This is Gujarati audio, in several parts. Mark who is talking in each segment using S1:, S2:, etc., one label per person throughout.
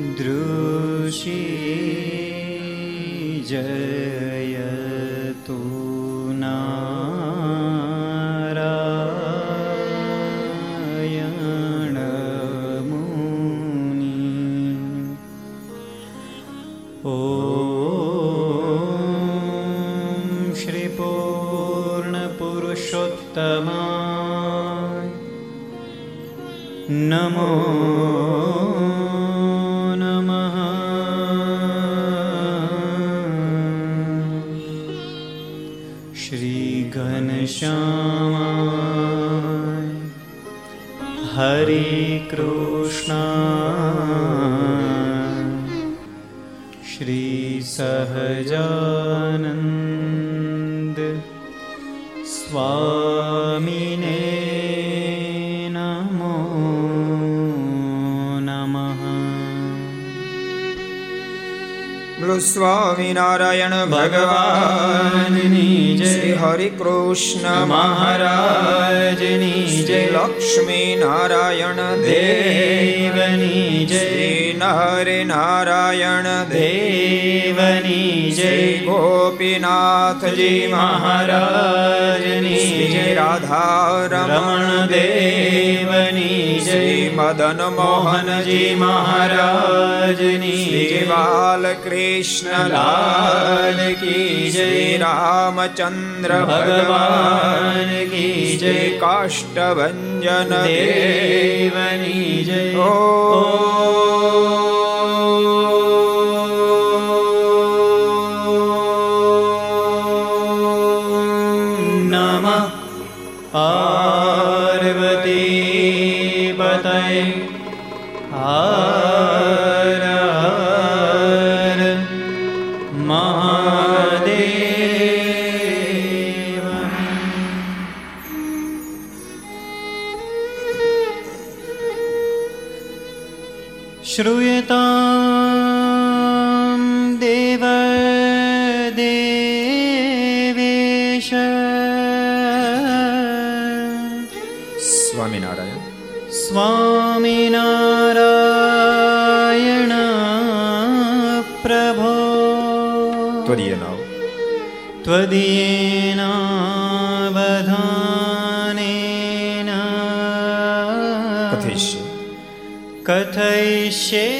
S1: સ્વામિનારાયણ ભગવાનની જય. હરિ કૃષ્ણ મહારાજની જય. લક્ષ્મી નારાયણ દેવની જય. નરે નારાયણ દેવની જય. ગોપીનાથજી મહારાજની જય. રાધા રમણ જય મદન મોહનજી મહારાજની જય બાલકૃષ્ણ લાલ કી જય રામચંદ્ર ભગવાન કી જય કાષ્ટભન દેવની જય ઓ
S2: સ્વામિનારાયણ
S1: સ્વામિનારાયણ
S2: પ્રભો ત્વદીય નાવ ત્વદીય નાવધાને કથયિષ્ય કથયિષ્યે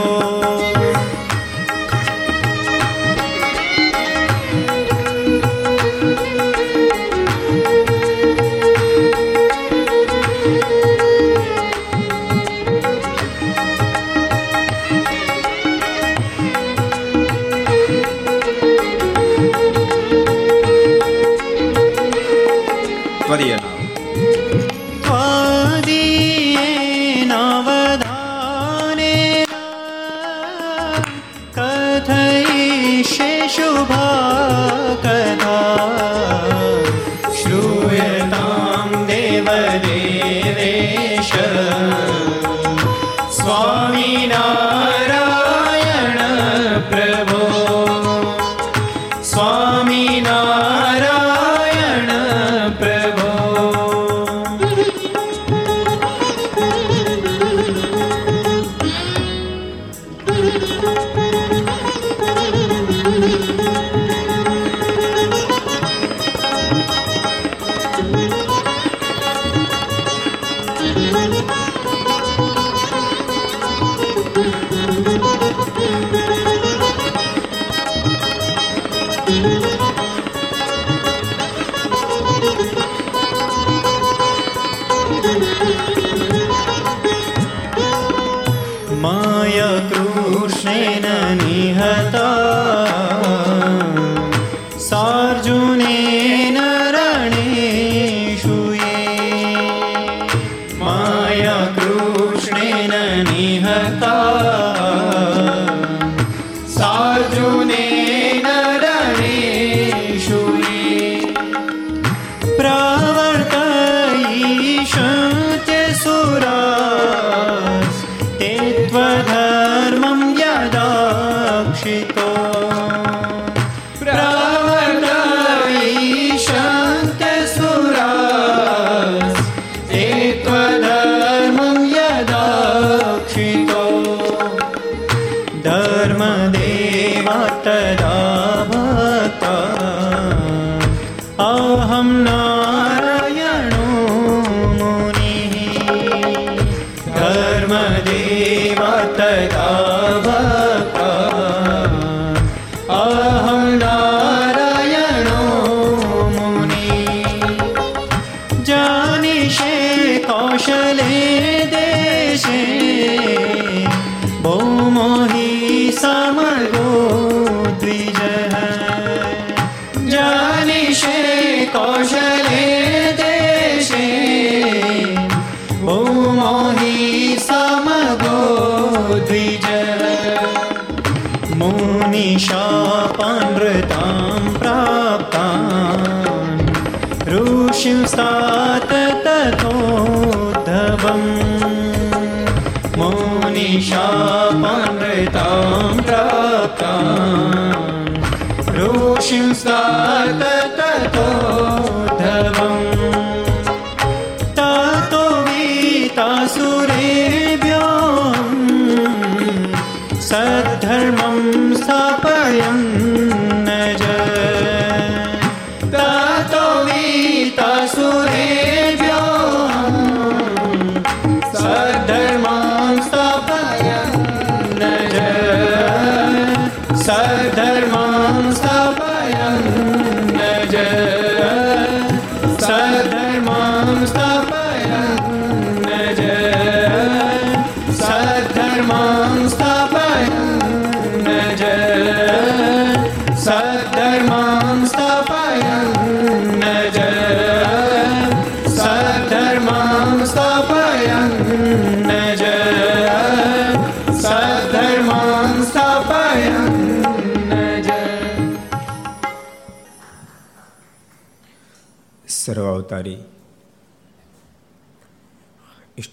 S1: અવતારી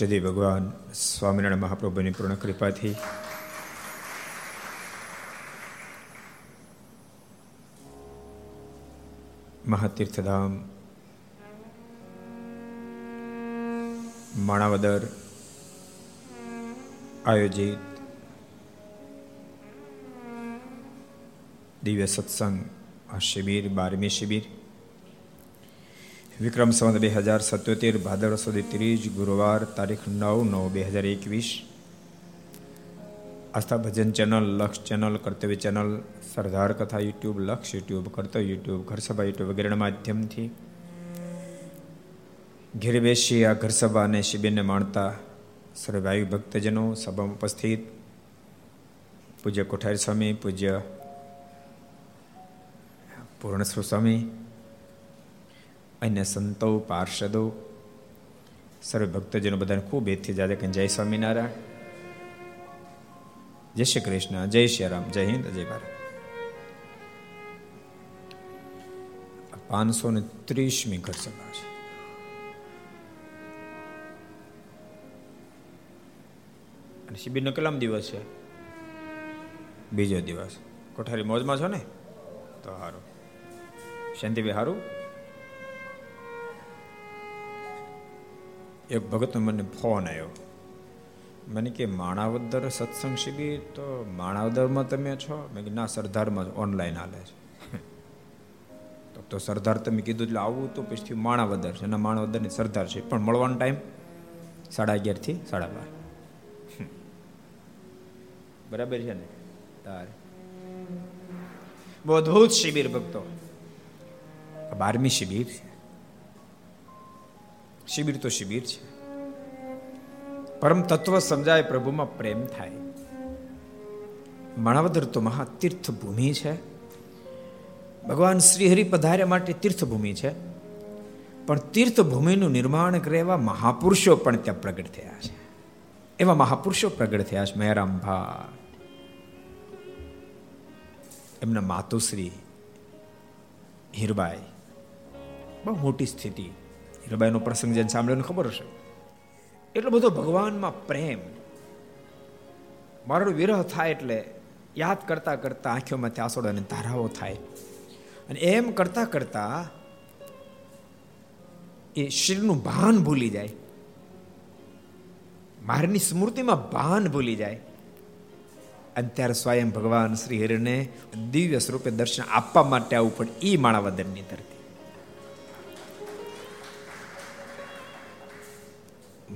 S1: ઈષ્ટદેવ ભગવાન સ્વામિનારાયણ મહાપ્રભુની પૂર્ણ કૃપાથી. મહાતીર્થધામ, માણાવદર આયોજિત દિવ્ય સત્સંગ, આ શિબિર, બારમી શિબિર. વિક્રમ સંવત બે હજાર સત્યોતેર, ભાદર સુધી ત્રીજ, ગુરુવાર તારીખ નવ નવ બે હજાર એકવીસ.
S2: આસ્થા ભજન channel, Laksh channel, Kartavya channel, સરદાર કથા યુટ્યુબ, લક્ષ યુટ્યુબ, કર્તવ્ય યુટ્યુબ ઘરસભા યુટ્યુબ વગેરેના માધ્યમથી ઘેર બેસી આ ઘરસભા અને શિબિરને માણતા સર્વાયુ ભક્તજનો સભામાં ઉપસ્થિત. પૂજ્ય કોઠારી સ્વામી, પૂજ્ય પૂર્ણસ્વ સ્વામી અન્ય સંતો, પાર્ષદો, સર્વ ભક્તજનો બધાને ખૂબ એથી જાજે કે જય સ્વામિનારાયણ. જય શ્રી કૃષ્ણ, જય શ્રી રામ, જય હિન્દ, જય ભારત. પાંચસો ને ત્રીસમી ઘર સભા છે. અને શિબિરનો કેટલામ દિવસ છે? બીજો દિવસ. કોઠારી મોજમાં છો ને? તો સારું શાંતિભાઈ સારું એક ભગતનો મને ફોન આવ્યો મને કે, માણાવદર સત્સંગ શિબિર? તો માણાવદરમાં તમે છો? મેં કે ના, સરદારમાં ઓનલાઈન હાલે છે. તો તો સરદાર તમે કીધું એટલે આવું તો પછી માણાવદર છે. એના માણાવદરની સરદાર છે. પણ મળવાનો ટાઈમ સાડા અગિયારથી સાડા બાર. બરાબર છે ને? તારે. બહુ અદભુત શિબિર ભક્તો. બારમી શિબિર છે. શિબિર તો શિબિર છે. પરમ તત્વ સમજાય પ્રભુમાં પ્રેમ થાય. માણાવદર તો મહાતીર્થ ભૂમિ છે. ભગવાન શ્રી હરિ પધાર્યા માટે તીર્થભૂમિ છે. પણ તીર્થભૂમિનું નિર્માણ કરે એવા મહાપુરુષો પણ ત્યાં પ્રગટ થયા છે. એવા મહાપુરુષો પ્રગટ થયા છે મહેરામ ભા એમના માતુશ્રી હીરબાઈ. બહુ મોટી સ્થિતિ. હીરબાઈનો પ્રસંગ જેને સાંભળ્યો ખબર હશે એટલો બધો ભગવાનમાં પ્રેમ મારો વિરહ થાય એટલે યાદ કરતા કરતા આંખોમાંથી આસોડા અને ધારાઓ થાય અને એમ કરતા કરતા એ શરીરનું ભાન ભૂલી જાય મારની સ્મૃતિમાં ભાન ભૂલી જાય અને ત્યારે સ્વયં ભગવાન શ્રી હરિને દિવ્ય સ્વરૂપે દર્શન આપવા માટે આવવું પડે એ માણાવદરની ધરતી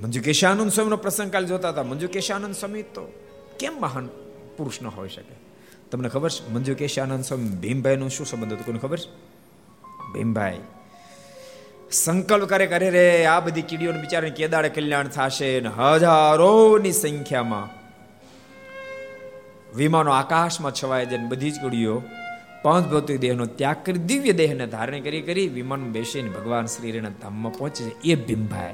S2: મંજુ કેશાનંદ સ્વામીનો પ્રસંગ કાલ જોતા હતા. મંજુ કેશાનંદ સ્વામી તો કેમ મહાન પુરુષ ન હોઈ શકે? તમને ખબર છે? મંજુ કેશાનંદ સ્વામી ભીમભાઈનો શું સંબંધ હતો? કોને ખબર છે? ભીમભાઈ, સંકલ્પ કરે કરે રે, આ બધી કીડીઓને બિચારાને કેદાળે કલ્યાણ થશે ને હજારોની સંખ્યામાં વિમાનો આકાશમાં છવાય જાય બધી જ કીડીઓ પાંચ ભૌતિક દેહનો ત્યાગ કરી, દિવ્ય દેહને ધારણ કરી કરી વિમાન બેસીને ભગવાન શ્રી ધામમાં પહોંચે છે. એ ભીમભાઈ.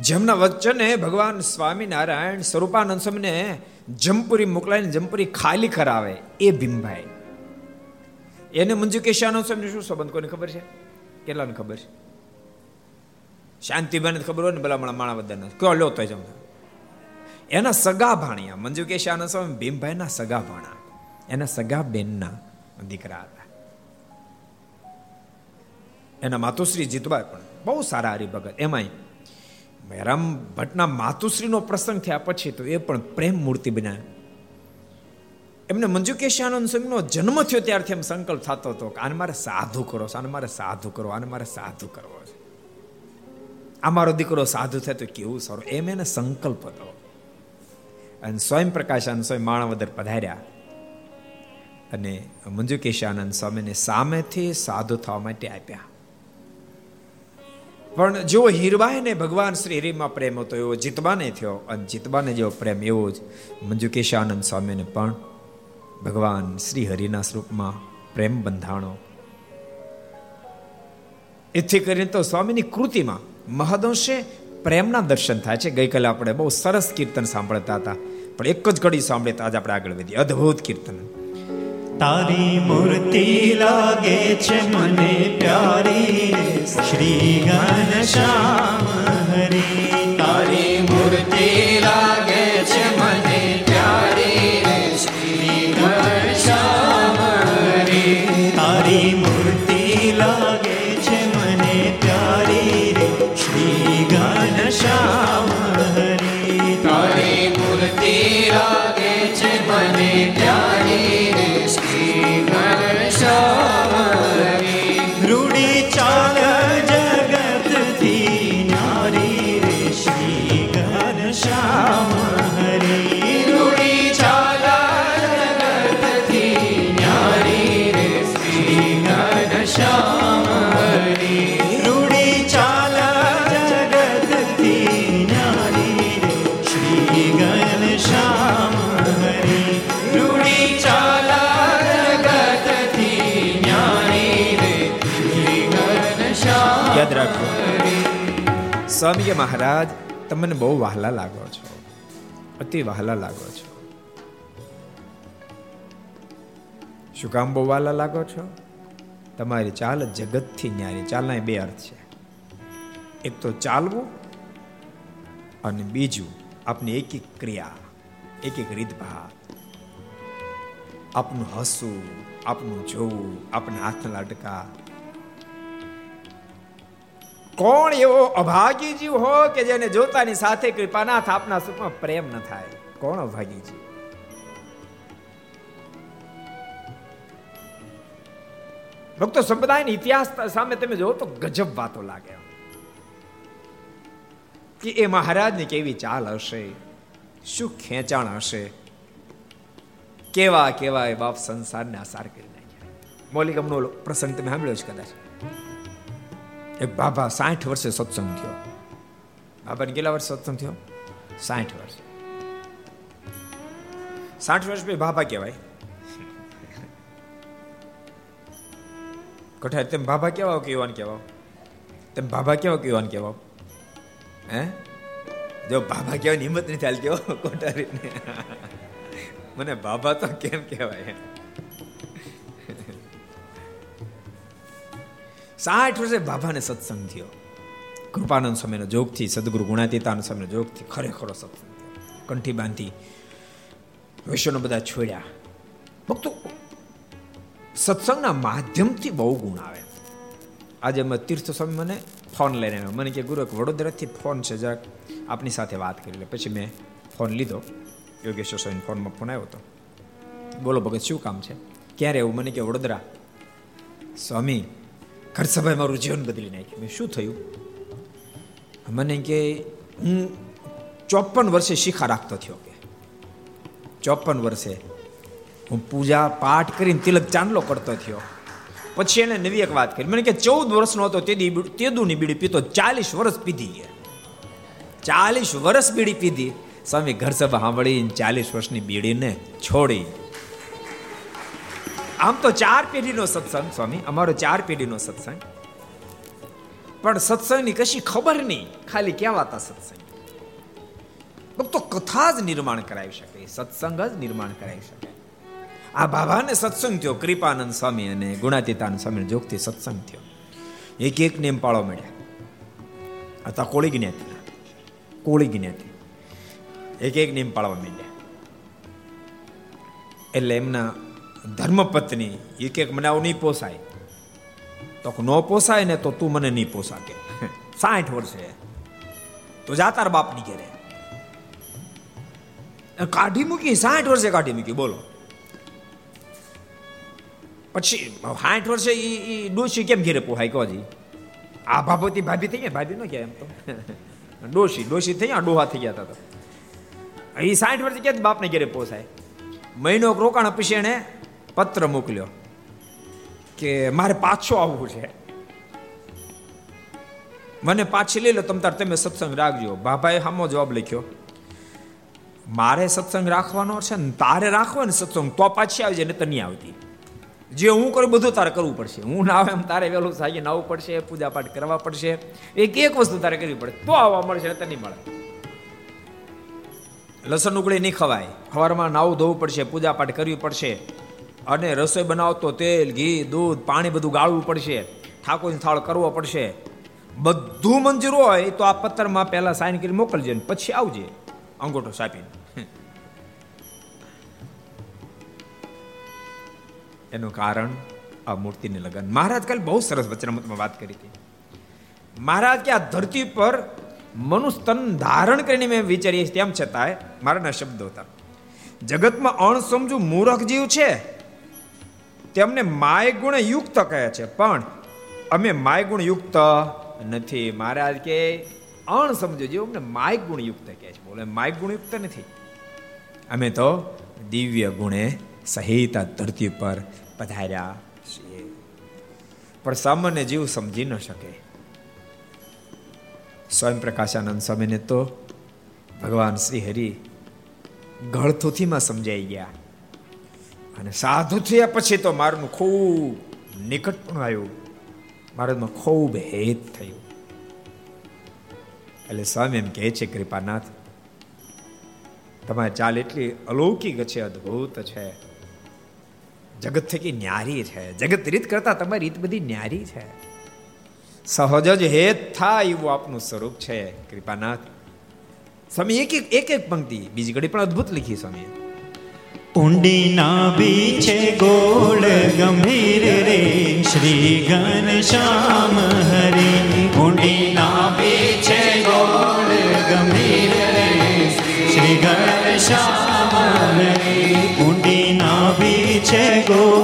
S2: જેમના વચને ભગવાન સ્વામિનારાયણ સ્વરૂપાનંદ સ્વામીને જમપુરી મોકલાવીને જમપુરી ખાલી કરાવે એ ભીમભાઈ. એને મંજુ કેશાનંદ સ્વામી શું સંબંધ? કોઈને ખબર છે? કેટલાને ખબર છે? શાંતિબેન ખબર હોય ને ભલામણા માણા બધાને કયો લો તો જમ એના સગા ભાણિયા મંજુ કેશાનંદ સ્વામી ભીમભાઈના સગા ભાણા. એના સગા બેનના દીકરા હતા. એના માતુશ્રી જીતબાઈ પણ બહુ સારા હરિભગત. એમાંય રામ ભટ્ટના માતુશ્રીનો પ્રસંગ થયા પછી તો એ પણ પ્રેમ મૂર્તિ બન્યા. એમને મંજુકેશાનંદ સ્વામીનો જન્મ થયો ત્યારથી એમ સંકલ્પ થતો હતો કે આને મારે સાધુ કરો આને મારે સાધુ કરો, આને મારે સાધુ કરવો છે. આ મારો દીકરો સાધુ થાય તો કેવું સારું? એમ એને સંકલ્પ હતો. અને સ્વયં પ્રકાશાનંદ સ્વયં માણાવદર પધાર્યા. અને મંજુકેશાનંદ સ્વામીને સામેથી સાધુ થવા માટે આપ્યા. પણ જો હીરબાઈને ભગવાન શ્રી હરિમાં પ્રેમ હતો, એવો જીતબાને થયો. અને જીતબાને જેવો પ્રેમ એવો જ મંજુ કેશાનંદ સ્વામીને પણ ભગવાન શ્રી હરિના સ્વરૂપમાં પ્રેમ બંધાણો. એથી કરીને તો સ્વામીની કૃતિમાં મહદંશે પ્રેમના દર્શન થાય છે. ગઈકાલે આપણે બહુ સરસ કીર્તન સાંભળતા હતા. પણ એક જ કડી તો આજે આપણે આગળ વધીએ. અદ્ભુત કીર્તન.
S1: તારી મૂર્તિ લાગે છે મને પ્યારી. શ્રી ઘનશ્યામ હરી. તારી મૂર્તિ લાગે છે મને પ્યારી. શ્રી ઘનશ્યામ
S2: સ્વામી કે મહારાજ, તમને બહુ વહાલા લાગો છો. અતિ વહાલા લાગો છો. શું કામ બહુ વહાલા લાગો છો? તમારી ચાલ જગતથી ન્યારી. ચાલના બે અર્થ છે. એક તો ચાલવું અને બીજું આપની એક એક ક્રિયા, એક એક રીતભાત. આપનું હસવું, આપનું જોવું, આપના હાથના લાડકા કોણ એવો અભાગી જીવ હો કે જેને જોતાની સાથે કૃપાનાથ આપના સુખમાં પ્રેમ ન થાય? કોણ અભાગી જીવ ભક્તો, સંપ્રદાયના ઇતિહાસ સામે તમે જો તો ગજબ વાતો લાગે. કે એ મહારાજની કેવી ચાલ હશે? શું ખેંચાણ હશે? કેવા કેવા એ બાપ સંસારને આસાર કરી નાખ્યા. મૌલિકમનો પ્રસંગ તમે સાંભળ્યો છે કદાચ. એક બાબા સાઠ વર્ષે સત્સંગ થયો બાબાને કેટલા વર્ષ સત્સંગ થયો સાઠ વર્ષ સાઠ વર્ષ પછી બાબા કહેવાય કઠાર તેમ બાબા કેવા કે યુવાન કેવા તેમ બાબા કેવા કે યુવાન કેવા હે જો બાબા કહેવાની હિંમત નથી હાલ કેવો કોટારીને મને બાબા તો કેમ કહેવાય સાઠ વર્ષે બાબાને સત્સંગ થયો. કૃપાનંદ સ્વામીનો જોગથી, સદગુરુ ગુણાતીતાનંદ સ્વામીનો જોગથી ખરેખરો સત્સંગ થયો. કંઠી બાંધી વિશ્વનો બધા છોડ્યા. ભક્તો, સત્સંગના માધ્યમથી બહુ ગુણ આવે. આજે અમે તીર્થ સ્વામી મને ફોન લઈને આવ્યો. મને કે, ગુરુ વડોદરાથી ફોન છે, જરાક આપની સાથે વાત કરી લે. પછી મેં ફોન લીધો. યોગેશ્વર સ્વામી ફોનમાં ફોન આવ્યો હતો. બોલો, ભગત, શું કામ છે? ક્યારે એવું મને કે, વડોદરા. સ્વામી ઘર સભાએ મારું જીવન બદલી નાખ્યું મેં શું થયું મને કે હું ચોપન વર્ષે શિખા રાખતો થયો કે ચોપન વર્ષે હું પૂજા પાઠ કરીને તિલક ચાંદલો કરતો થયો પછી એને નવી એક વાત કરી મને કે ચૌદ વર્ષનો હતો તેદી તેદુની બીડી પીતો ચાલીસ વર્ષ પીધી ગયા ચાલીસ વર્ષ બીડી પીધી સ્વામી ઘર સભા સાંભળી ચાલીસ વર્ષની બીડીને છોડી આમ તો ચાર પેઢીનો સત્સંગ, સ્વામી. અમારો ચાર પેઢીનો સત્સંગ. પણ સત્સંગની કશી ખબર નહીં. ખાલી કહેવાતા સત્સંગ. તો કથા જ નિર્માણ કરાવી શકે, સત્સંગ જ નિર્માણ કરાવી શકે. આ બાબાને સત્સંગ થયો, કૃપાનંદ સ્વામી અને ગુણાતીતાનંદ સ્વામી જોગથી સત્સંગ થયો. એક એક નેમ પાળો મળ્યા. હતા કોળી જ્ઞાતિ કોળી જ્ઞાતિ. એક એક નેમ પાળવા માંડ્યા એટલે એમના ધર્મપત્ની એક એક મને આવું નહીં પોસાય. તો ન પોસાય ને તો તું મને નહીં પોસા કે સાઠ વર્ષે. તો જાતાર બાપની ઘેરે. કાઢી મૂકી, સાઠ વર્ષે કાઢી મૂકી, બોલો. પછી, સાઠ વર્ષે એ ડોશી કેમ ઘેરે પોહાય, કહો જી. આ ભાભોતી ભાભી થઈ ગયા? ભાભી ન ગયા એમ તો. ડોશી ડોશી થઈ ગયા? ડોહા થઈ ગયા હતા એ સાઠ વર્ષે ક્યાં બાપને ઘેરે પોસાય? મહિનો રોકાણ પછી એને પત્ર મોકલ્યો કે મારે પાછો આવવું છે. મને પાછી લઈ લો, તમ તાર તમે સત્સંગ રાખજો. બાબાએ સામો જવાબ લખ્યો, મારે સત્સંગ રાખવાનો છે ને, તારે રાખવો ને સત્સંગ, તો પાછી આવજે ને તો નહીં આવતી. જે હું કરું, બધું તારે કરવું પડશે. હું ના આવે એમ તારે વહેલું સાંજે નાવું પડશે પૂજા પાઠ કરવા પડશે. એક એક વસ્તુ તારે કરવી પડે. તો આવવા મળશે તો નહીં મળે. લસણ ઉગળી નહીં ખવાય. ખવારમાં નાવું ધોવું પડશે પૂજા પાઠ કરવી પડશે. અને રસોઈ બનાવતો તેલ, ઘી, દૂધ, પાણી બધું ગાળવું પડશે. ઠાકોરની થાળ કરવો પડશે. બધું મંજૂર હોય તો આ પત્રમાં પહેલા સાઈન કરી મોકલજે ને પછી આવજે. અંગૂઠો સાપીને એનું કારણ આ મૂર્તિને લગન. મહારાજ કાલે બહુ સરસ વચનામતમાં વાત કરી હતી. મહારાજ કે આ ધરતી પર મનુસ્તન ધારણ કરીને મેં વિચારીએ તેમ છતાંય મારાના શબ્દો હતા. જગતમાં અણસમજુ મૂરખ જીવ છે. તેમને માય ગુણ યુક્ત કહે છે. પણ અમે માય ગુણ યુક્ત નથી. મહારાજ કે અણસમજુ જેવું અમને માય ગુણ યુક્ત કહે છે. બોલે માય ગુણ યુક્ત નથી. અમે તો દિવ્ય ગુણે સહિત ધરતી પર પધાર્યા છીએ. પણ સામાન્ય જીવ સમજી ન શકે. સ્વયં પ્રકાશાનંદ સ્વામીને તો ભગવાન શ્રી હરિ ગળથુથીમાં સમજાઈ ગયા. અને સાધુ થયા પછી તો મારું ખૂબ નિકટ પણ આવ્યું. મારામાં ખૂબ હેત થયું. એટલે સ્વામી એમ કહે છે, કૃપાનાથ, તમારી ચાલ એટલી અલૌકિક છે, અદ્ભુત છે. જગત થકી ન્યારી છે. જગત રીત કરતા તમારી રીત બધી ન્યારી છે. સહજ જ હેત થાય એવું આપનું સ્વરૂપ છે, કૃપાનાથ. સ્વામી એક એક એક એક પંક્તિ, બીજી ઘડી પણ અદ્ભુત લખી સ્વામી.
S1: ઊંડી નાભી છે ગોળ ગંભીર રે શ્રી ઘનશ્યામ હરે ઊંડી નાભી છે ગોળ ગંભીર રે શ્રી ઘનશ્યામ હરે ઊંડી નાભી છે ગોળ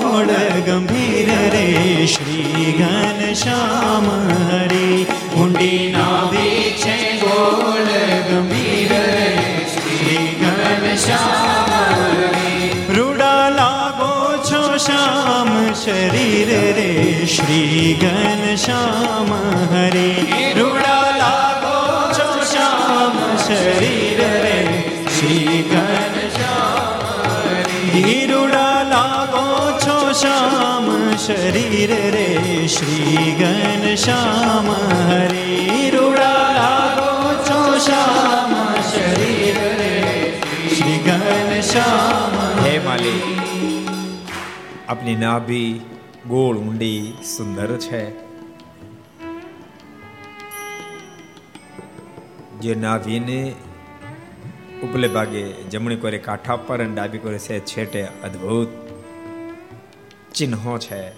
S1: શ્રી ઘનશ્યામ હરે રૂડા લાગો છો શ્યામ શરીર રે શ્રી ઘનશ્યામ રૂડા લાગો છો શ્યામ શરીર રે શ્રી ઘનશ્યામ હરે રૂડા લાગો છો શ્યામ શરીર રે શ્રી ઘનશ્યામ
S2: હે માલિક આપની નાભી ગોળ ઊંડી સુંદર છે. જે નાભીને ઉપલે ભાગે જમણી કોરે કાંઠા પર અને ડાબી કોરે છે છેટે અદ્ભુત ચિહ્નો છે.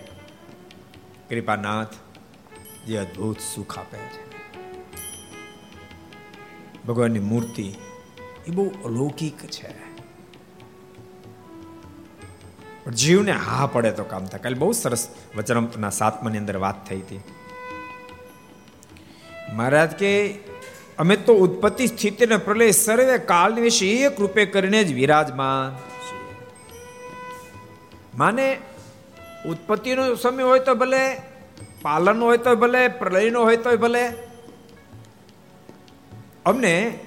S2: કૃપાનાથ જે અદ્ભુત સુખ આપે છે. ભગવાનની મૂર્તિ એ બહુ અલૌકિક છે. જીવને હા પડે તો કામ થાય. કાલે બહુ સરસ વચનામૃતના સાતમાની અંદર વાત થઈ હતી. મહારાજ કે, અમે તો ઉત્પત્તિ સ્થિતિ ને પ્રલય સર્વે કાળની વિશે એક રૂપે કરીને જ વિરાજમાન માને, ઉત્પત્તિનો સમય હોય તો ભલે, પાલનનો હોય તો ભલે, પ્રલયનો હોય તો ભલે, અમને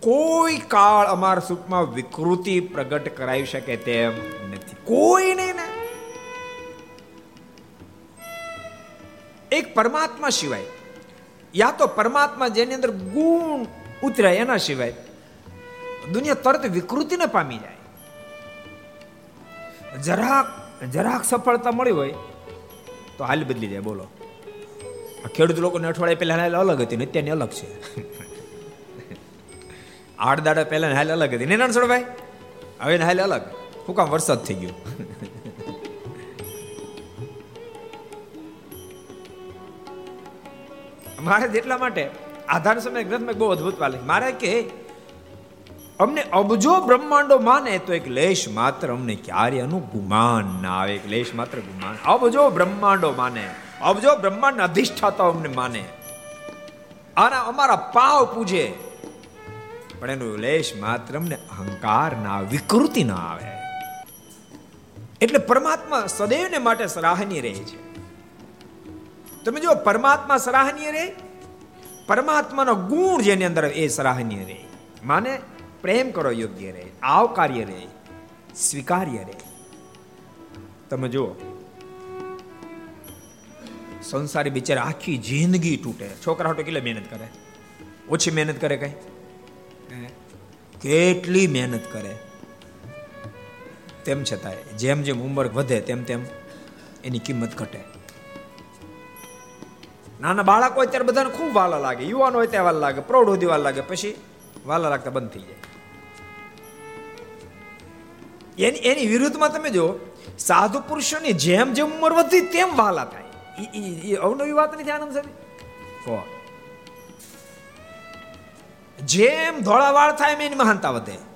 S2: કોઈ કાળ અમારા સુખમાં વિકૃતિ પ્રગટ કરાવી શકે તેમ નથી. કોઈ નહીં ને. એક પરમાત્મા સિવાય, યા તો પરમાત્મા જેની અંદર ગુણ ઉતરે એના સિવાય, દુનિયા તરત વિકૃતિને પામી જાય. જરાક જરાક સફળતા મળી હોય, તો હાલ બદલી જાય, બોલો. ખેડૂત લોકોને અઠવાડિયા પહેલા હાલ અલગ હતી ને અત્યારની અલગ છે. આઠ દાડા પહેલા હાલ અલગ હતી. ને ભાઈ હવે હાલ અલગ. શું કામ વરસાદ થઈ ગયો. મારે એટલા માટે આધાર સમય ગ્રંથમાં બહુ અદભુત વાલે. મારે કે, અમને અબજો બ્રહ્માંડો માને તો એક લેશ માત્ર અમને ક્યારે એનું ગુમાન ના આવે. એક લેશ માત્ર ગુમાન. અબજો બ્રહ્માંડો માને. અબજો બ્રહ્માંડ અધિષ્ઠાતા અમને માને. આના અમારા પાવ પૂજે. પણ એનું લેશ માત્ર અમને અહંકાર ના, વિકૃતિ ના આવે. એટલે પરમાત્મા સદૈવને માટે સરાહનીય રહે છે. તમે જો પરમાત્મા સરાહનીય રહે, પરમાત્માનો ગુણ જેની અંદર એ સરાહનીય રહે. માને, પ્રેમ કરો, યોગ્ય રહે, આવકાર્ય રહે, સ્વીકાર્ય રહે. તમે જુઓ, સંસારી બિચારા આખી જિંદગી તૂટે. છોકરા હાટો કેટલી મહેનત કરે? ઓછી મહેનત કરે કઈ? કેટલી મહેનત કરે? તેમ છતાંય, જેમ જેમ ઉંમર વધે તેમ તેમ એની કિંમત ઘટે. નાના બાળકો હોય ત્યારે બધાને ખૂબ વાલા લાગે. યુવાન હોય ત્યાં વાલા લાગે. પ્રૌઢ સુધી વાલા લાગે. પછી વાલા લાગતા બંધ થઈ જાય. એની એની વિરુદ્ધમાં તમે જો સાધુ પુરુષોની જેમ જેમ ઉંમર વધી તેમ વાલા થાય. અવનવી વાત નથી આનંદ સાહેબ? જેમ ધોળાવાળ થાય એમ એની મહાનતા વધે.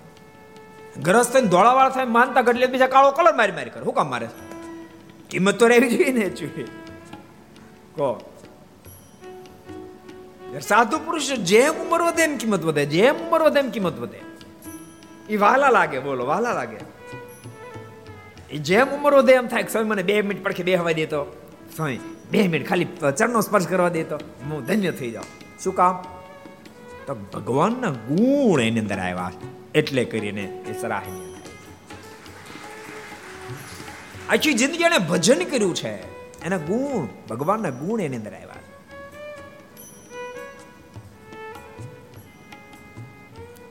S2: ગ્રસ્ત થઈને ધોળાવાળ થાય માનતા ઘટલે બીજા કાળો કલર મારી મારી કરે. શું કામ મારે? કિંમત તો રહેવી જોઈએ ને જોઈએ કહો. સાધુ પુરુષ જેમ ઉંમર વધે એમ કિંમત વધે, જેમ ઉંમર વધે એમ કિંમત વધે. એ વાલા લાગે, બોલો વાલા લાગે. એ જેમ ઉંમર વધે એમ થાય સ્વામી મને બે મિનિટ પડખે બેહવા દેતો સ્વામી, બે મિનિટ ખાલી ચરણનો સ્પર્શ કરવા દેતો હું ધન્ય થઈ જાઉં. શું કામ? તો ભગવાનના ગુણ એની અંદર આવ્યા. એટલે કરીને એ સરાહનીય આખી જિંદગી એને ભજન કર્યું છે. એના ગુણ, ભગવાનના ગુણ એની અંદર આવ્યા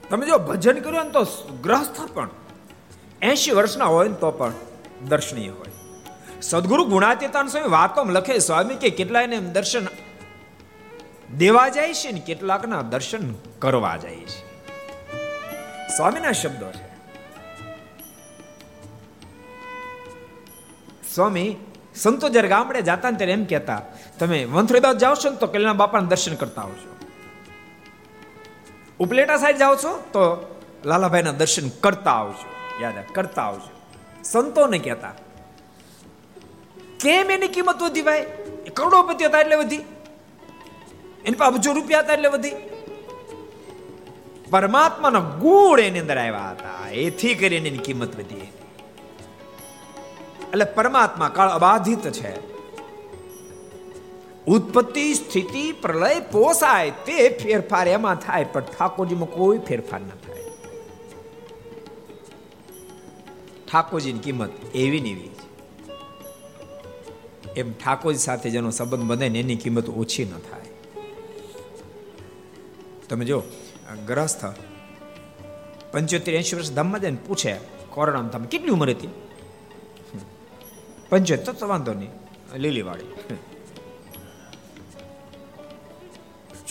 S2: તમે જો ભજન કર્યું ને તો ગ્રસ્થ પણ એસી વર્ષના હોય ને તો પણ દર્શનીય હોય. સદગુરુ ગુણાતીતાન સ્વામી વાતોમાં લખે સ્વામી, કે કેટલા એને દર્શન દેવા જાય છે ને કેટલાકના દર્શન કરવા જાય છે. સ્વામીના શબ્દો છે. સ્વામી, સંતો જ્યારે ગામડે જતા ને ત્યારે એમ કહેતા, તમે વંથરીદાસ જાઓ છો ને તો કલ્યાણ બાપાના દર્શન કરતા આવજો. ઉપલેટા સાઈડ જાઓ છો તો લાલાભાઈના દર્શન કરતા આવજો. યાદ કરતા આવજો. સંતોને કહેતા, કેમ એની કિંમત વધી ભાઈ? કરોડોપતિ હતા એટલે વધી. એની પાસે અબજો રૂપિયા હતા એટલે વધી. પરમાત્માનો ગુણ એની અંદર આવ્યા હતા. એથી કરીને એની કિંમત વધી એટલે પરમાત્મા કાળ અબાધિત છે. ઉત્પત્તિ, સ્થિતિ, પ્રલય પોસાય તે ફેરફાર એમાં થાય, પણ ઠાકોરજીમાં કોઈ ફેરફાર ન થાય. ઠાકોરજીની કિંમત એવી ને એવી એમ ઠાકોરજી સાથે જેનો સંબંધ બને એની કિંમત ઓછી ન થાય. તમે જો ગ્રસ્થ પંચોતેર એંશી વર્ષ ધામમાં જાય પૂછે કોરોના તમે કેટલી ઉંમર હતી? પંચોતેર, તો વાંધો નહીં. લીલીવાળી.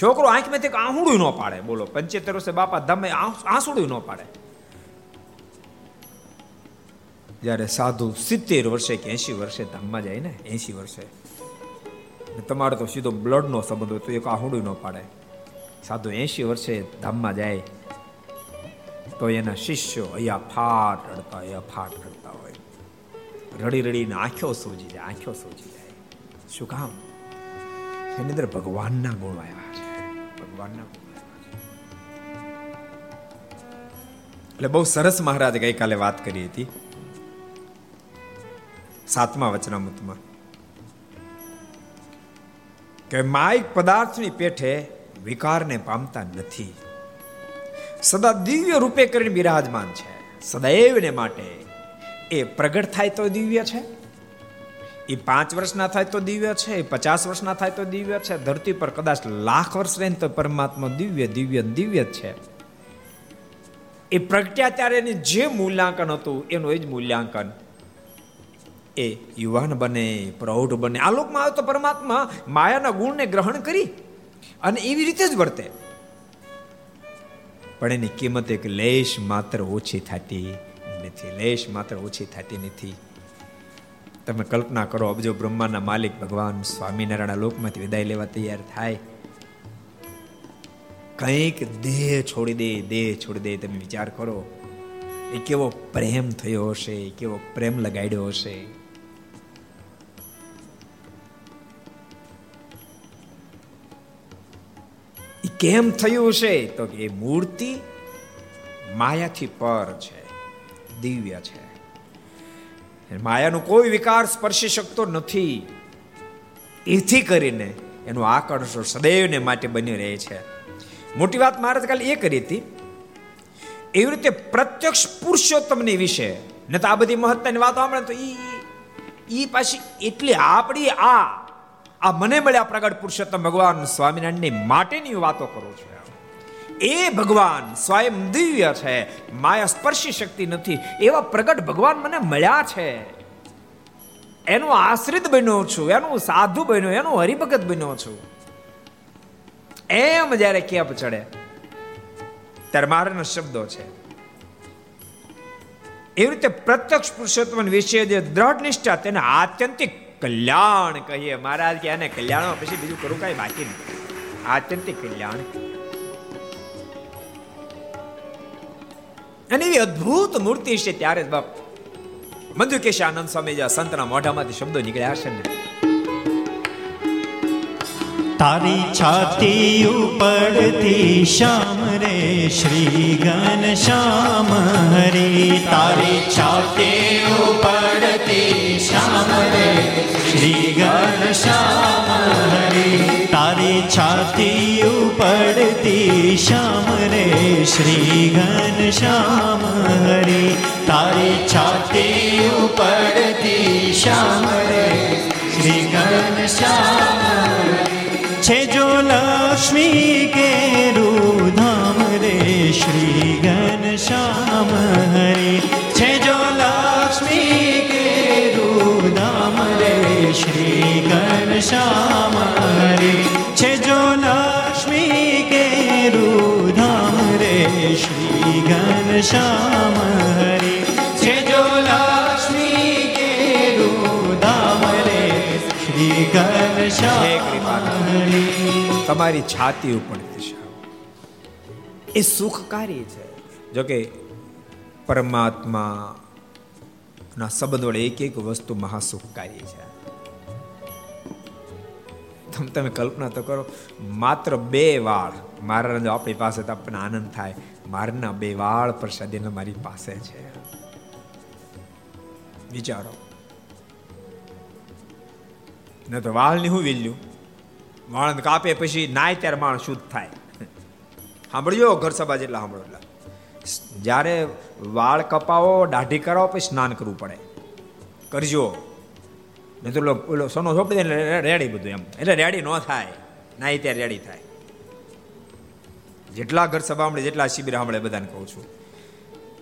S2: છોકરો આંખમાંથી આહુડું ન પાડે. બોલો, પંચોતેર વર્ષે બાપા ધમે આંસુડું ન પાડે. જ્યારે સાધુ સિત્તેર વર્ષે કે એસી વર્ષે ધામમાં જાય ને એસી વર્ષે તમારે તો સીધો બ્લડનો સંબંધ હોય તો એક આહુડું ન પાડે. સાધુ એસી વર્ષે ધામમાં જાય, તો એના શિષ્યો અહીંયા ફાટ રડતા અહીંયા ફાટ રડતા હોય. રડી રડીને આંખો સોજી જાય, આંખો સોજી જાય. શું કામ? એની અંદર ભગવાનના ગુણ આવ્યા. છે ભગવાનના એટલે બહુ સરસ મહારાજ ગઈકાલે વાત કરી હતી. સાતમા વચનામૃતમાં. કે માઇક પદાર્થની પેઠે વિકારને પામતા નથી. સદા દિવ્ય રૂપે કરીને બિરાજમાન છે. સદૈવને માટે એ પ્રગટ થાય તો દિવ્ય છે. એ પાંચ વર્ષના થાય તો દિવ્ય છે, એ પચાસ વર્ષના થાય તો દિવ્ય છે. ધરતી પર કદાચ લાખ વર્ષ રહે તો પરમાત્મા દિવ્ય દિવ્ય દિવ્ય છે. એ પ્રગટ્યા ત્યારે એને જે મૂલ્યાંકન હતું, એનું એ જ મૂલ્યાંકન. એ યુવાન બને, પ્રૌઢ બને. આ લોકમાં આવે તો પરમાત્મા માયાના ગુણને ગ્રહણ કરી. અને એવી રીતે જ વર્તે. પણ એની કિંમત એક લેશ માત્ર ઓછી થતી નથી, લેશ માત્ર ઓછી થતી નથી. તમે કલ્પના કરો, અબજો બ્રહ્માના માલિક ભગવાન સ્વામિનારાયણ લોકમાંથી વિદાય લેવા તૈયાર થાય. કંઈક દેહ છોડી દે, દેહ છોડી દે, તમે વિચાર કરો. એ કેવો પ્રેમ થયો હશે કેવો પ્રેમ લગાડ્યો હશે. કેમ થયું છે? તો એ મૂર્તિ માયાથી પર છે, દિવ્ય છે. માયાનો કોઈ વિકાર સ્પર્શી શકતો નથી. એથી કરીને એનું આકર્ષણ સદૈવને માટે બની રહે છે. મોટી વાત મહારાજ કાલે એ કરી હતી, એવી રીતે પ્રત્યક્ષ પુરુષોત્તમની વિશે, ને તો આ બધી મહત્વની વાતો આપણે તો ઈ ઈ પાછી એટલી આપણી આ આ મને મળ્યા પ્રગટ પુરુષોત્તમ ભગવાન સ્વામિનારાયણની માટેની વાતો કરું છું એ ભગવાન સ્વયં દિવ્ય છે, માયા સ્પર્શી શક્તિ નથી, એવા પ્રગટ ભગવાન મને મળ્યા છે. એનો આશ્રિત બન્યો છું, એનું સાધુ બન્યો, એનો હરિભગત બન્યો છું. એમ જ્યારે કેપ ચડે, ત્યારે મારાના શબ્દો છે. એવી રીતે પ્રત્યક્ષ પુરુષોત્તમ વિશે જે દ્રઢ નિષ્ઠા, તેને આત્યંતિક કલ્યાણ કહીએ. મહારાજ કે આને કલ્યાણ પછી બીજું કરું કઈ બાકી નહીં. આત્યંતિક કલ્યાણ. અને એવી અદ્ભુત મૂર્તિ છે ત્યારે બાપ. મંદુ કેશ આનંદ સ્વામી જે સંતના મોઢામાંથી શબ્દો નીકળ્યા છે ને.
S1: તારી છાતી ઉપડતી શ્યામ રે શ્રી ઘન શ્યામ હરી. તારી છાતી ઉપડતી શ્યામ રે શ્રી ઘન શ્યામ હરી. તારી છાતી ઉપડતી શ્યામ રે શ્રી ઘન શ્યામ હરે. તારી છાતી ઉપડતી શ્યામ રે શ્રી ઘનશ્યામ છે જો લક્ષ્મી કે રુધામ રે શ્રી ઘનશ્યામ હરે? છે જો લક્ષ્મી કે રુધામ રે શ્રી ઘનશ્યામ હરે? છે જો લક્ષ્મી કે રુધામ રે શ્રી ઘનશ્યામ હરે?
S2: તમારી છાતી ઉપર એ સુખકારી છે. જોકે પરમાત્મા ના શબ્દ વડે એક એક વસ્તુ મહાસુખકારી છે. તમે તમે કલ્પના તો કરો માત્ર બે વાળ મારા જો આપણી પાસે તો આપણને આનંદ થાય મારના બે વાળ પ્રસાદી મારી પાસે છે. વિચારો. ન તો વાળની હું વેલ્યુ? વાળ કાપે પછી નાય ત્યારે માણસ શુદ્ધ થાય. સાંભળજો, ઘર સભા જેટલા સાંભળો એટલા. જ્યારે વાળ કપાવો, દાઢી કરાવો, પછી સ્નાન કરવું પડે. કરજો. નહીં તો ઓલો સોનો સોપડી એટલે રેડી બધું એમ. એટલે રેડી ન થાય. નાય ત્યારે રેડી થાય. જેટલા ઘર સભા સાંભળે, જેટલા શિબિર સાંભળે, બધાને કહું છું.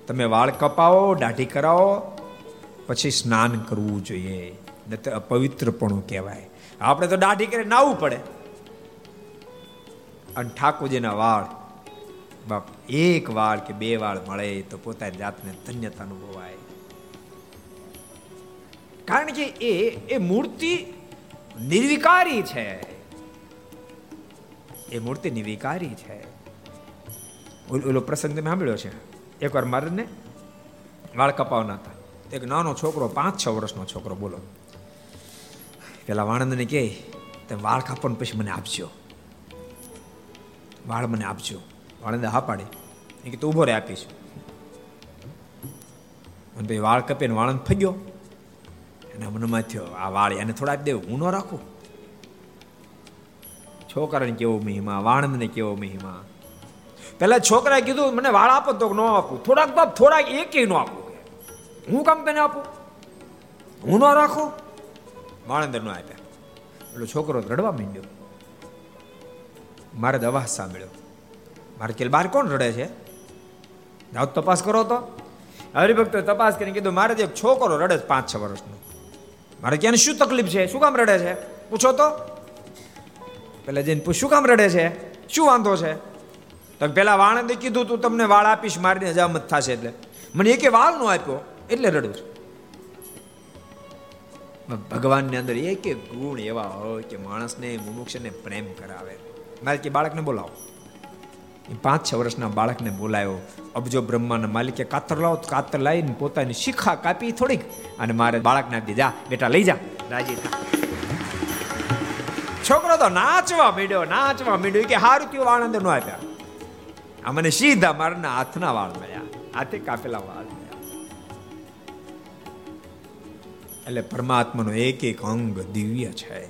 S2: તમે વાળ કપાવો, દાઢી કરાવો, પછી સ્નાન કરવું જોઈએ. નહીં તો અપવિત્રપણું કહેવાય. આપણે તો દાઢી કરી નાવું પડે. અને ઠાકોરજીના વાળ, બાપ, એક વાળ કે બે વાળ મળે તો પોતાની જાતને ધન્યતા અનુભવાય. કારણ કે એ એ મૂર્તિ નિર્વિકારી છે. એ મૂર્તિ નિર્વિકારી છે. ઓલો પ્રસંગ તમે સાંભળ્યો છે એકવાર મારે વાળ કપાવના હતા. એક નાનો છોકરો પાંચ છ વર્ષનો છોકરો બોલો. પેલા વાણંદને કહે, તે વાળ ને પછી મને આપજો. વાળ મને આપજો. વાણંદે હા પાડે. એ કે તું ઊભો રે, આપીશ. અને પછી વાળ કપે ને વાળંદ ફગ્યો એના મનમાં થયો, આ વાળ એને થોડા આપી દેવું, હું ન રાખું. છોકરાને કેવો મહિમા, વાણંદને કેવો મહિમા. પેલા છોકરાએ કીધું, મને વાળ આપો તો ન આપું. થોડાક બાપ થોડાક એક ન આપું. હું કામ તને આપું? હું ન રાખું? નો આપ્યા. એટલો છોકરો રડવા માંડ્યો. મારે દવા સાંભળ્યો. મારે કે બાર કોણ રડે છે? જાઓ તપાસ કરો તો. હરિભક્તો તપાસ કરીને કીધું, મારે એક છોકરો રડે છે પાંચ છ વર્ષનો, મારે ક્યાં શું તકલીફ છે? શું કામ રડે છે? પૂછો તો. પેલા જઈને પૂછ શું કામ રડે છે? શું વાંધો છે? તો પેલા વાણંદે કીધું, તું તમને વાળ આપીશ, મારીને હજામત થશે એટલે. મને એકે વાળ નો આપ્યો, એટલે રડું છું. ભગવાનની અંદર એક એક ગુણ એવા હોય કે માણસને, મુમુક્ષને પ્રેમ કરાવે. મારે બાળકને બોલાવો. પાંચ, છ વર્ષના બાળકને બોલાયો. અબજો બ્રહ્માના માલિકે કાતર લાવો કાતર લાવીને પોતાની શિખા કાપી થોડીક અને મારે બાળકને આપી જા, બેટા લઈ જા. રાજી છોકરો તો નાચવા માંડ્યો નાચવા માંડ્યો. કે હારું થયું, આનંદ નો આપ્યા. આ મને સીધા મારના હાથના વાળ મળ્યા. હાથે કાપેલા વાળ. એટલે પરમાત્માનો એક એક અંગ દિવ્ય છે.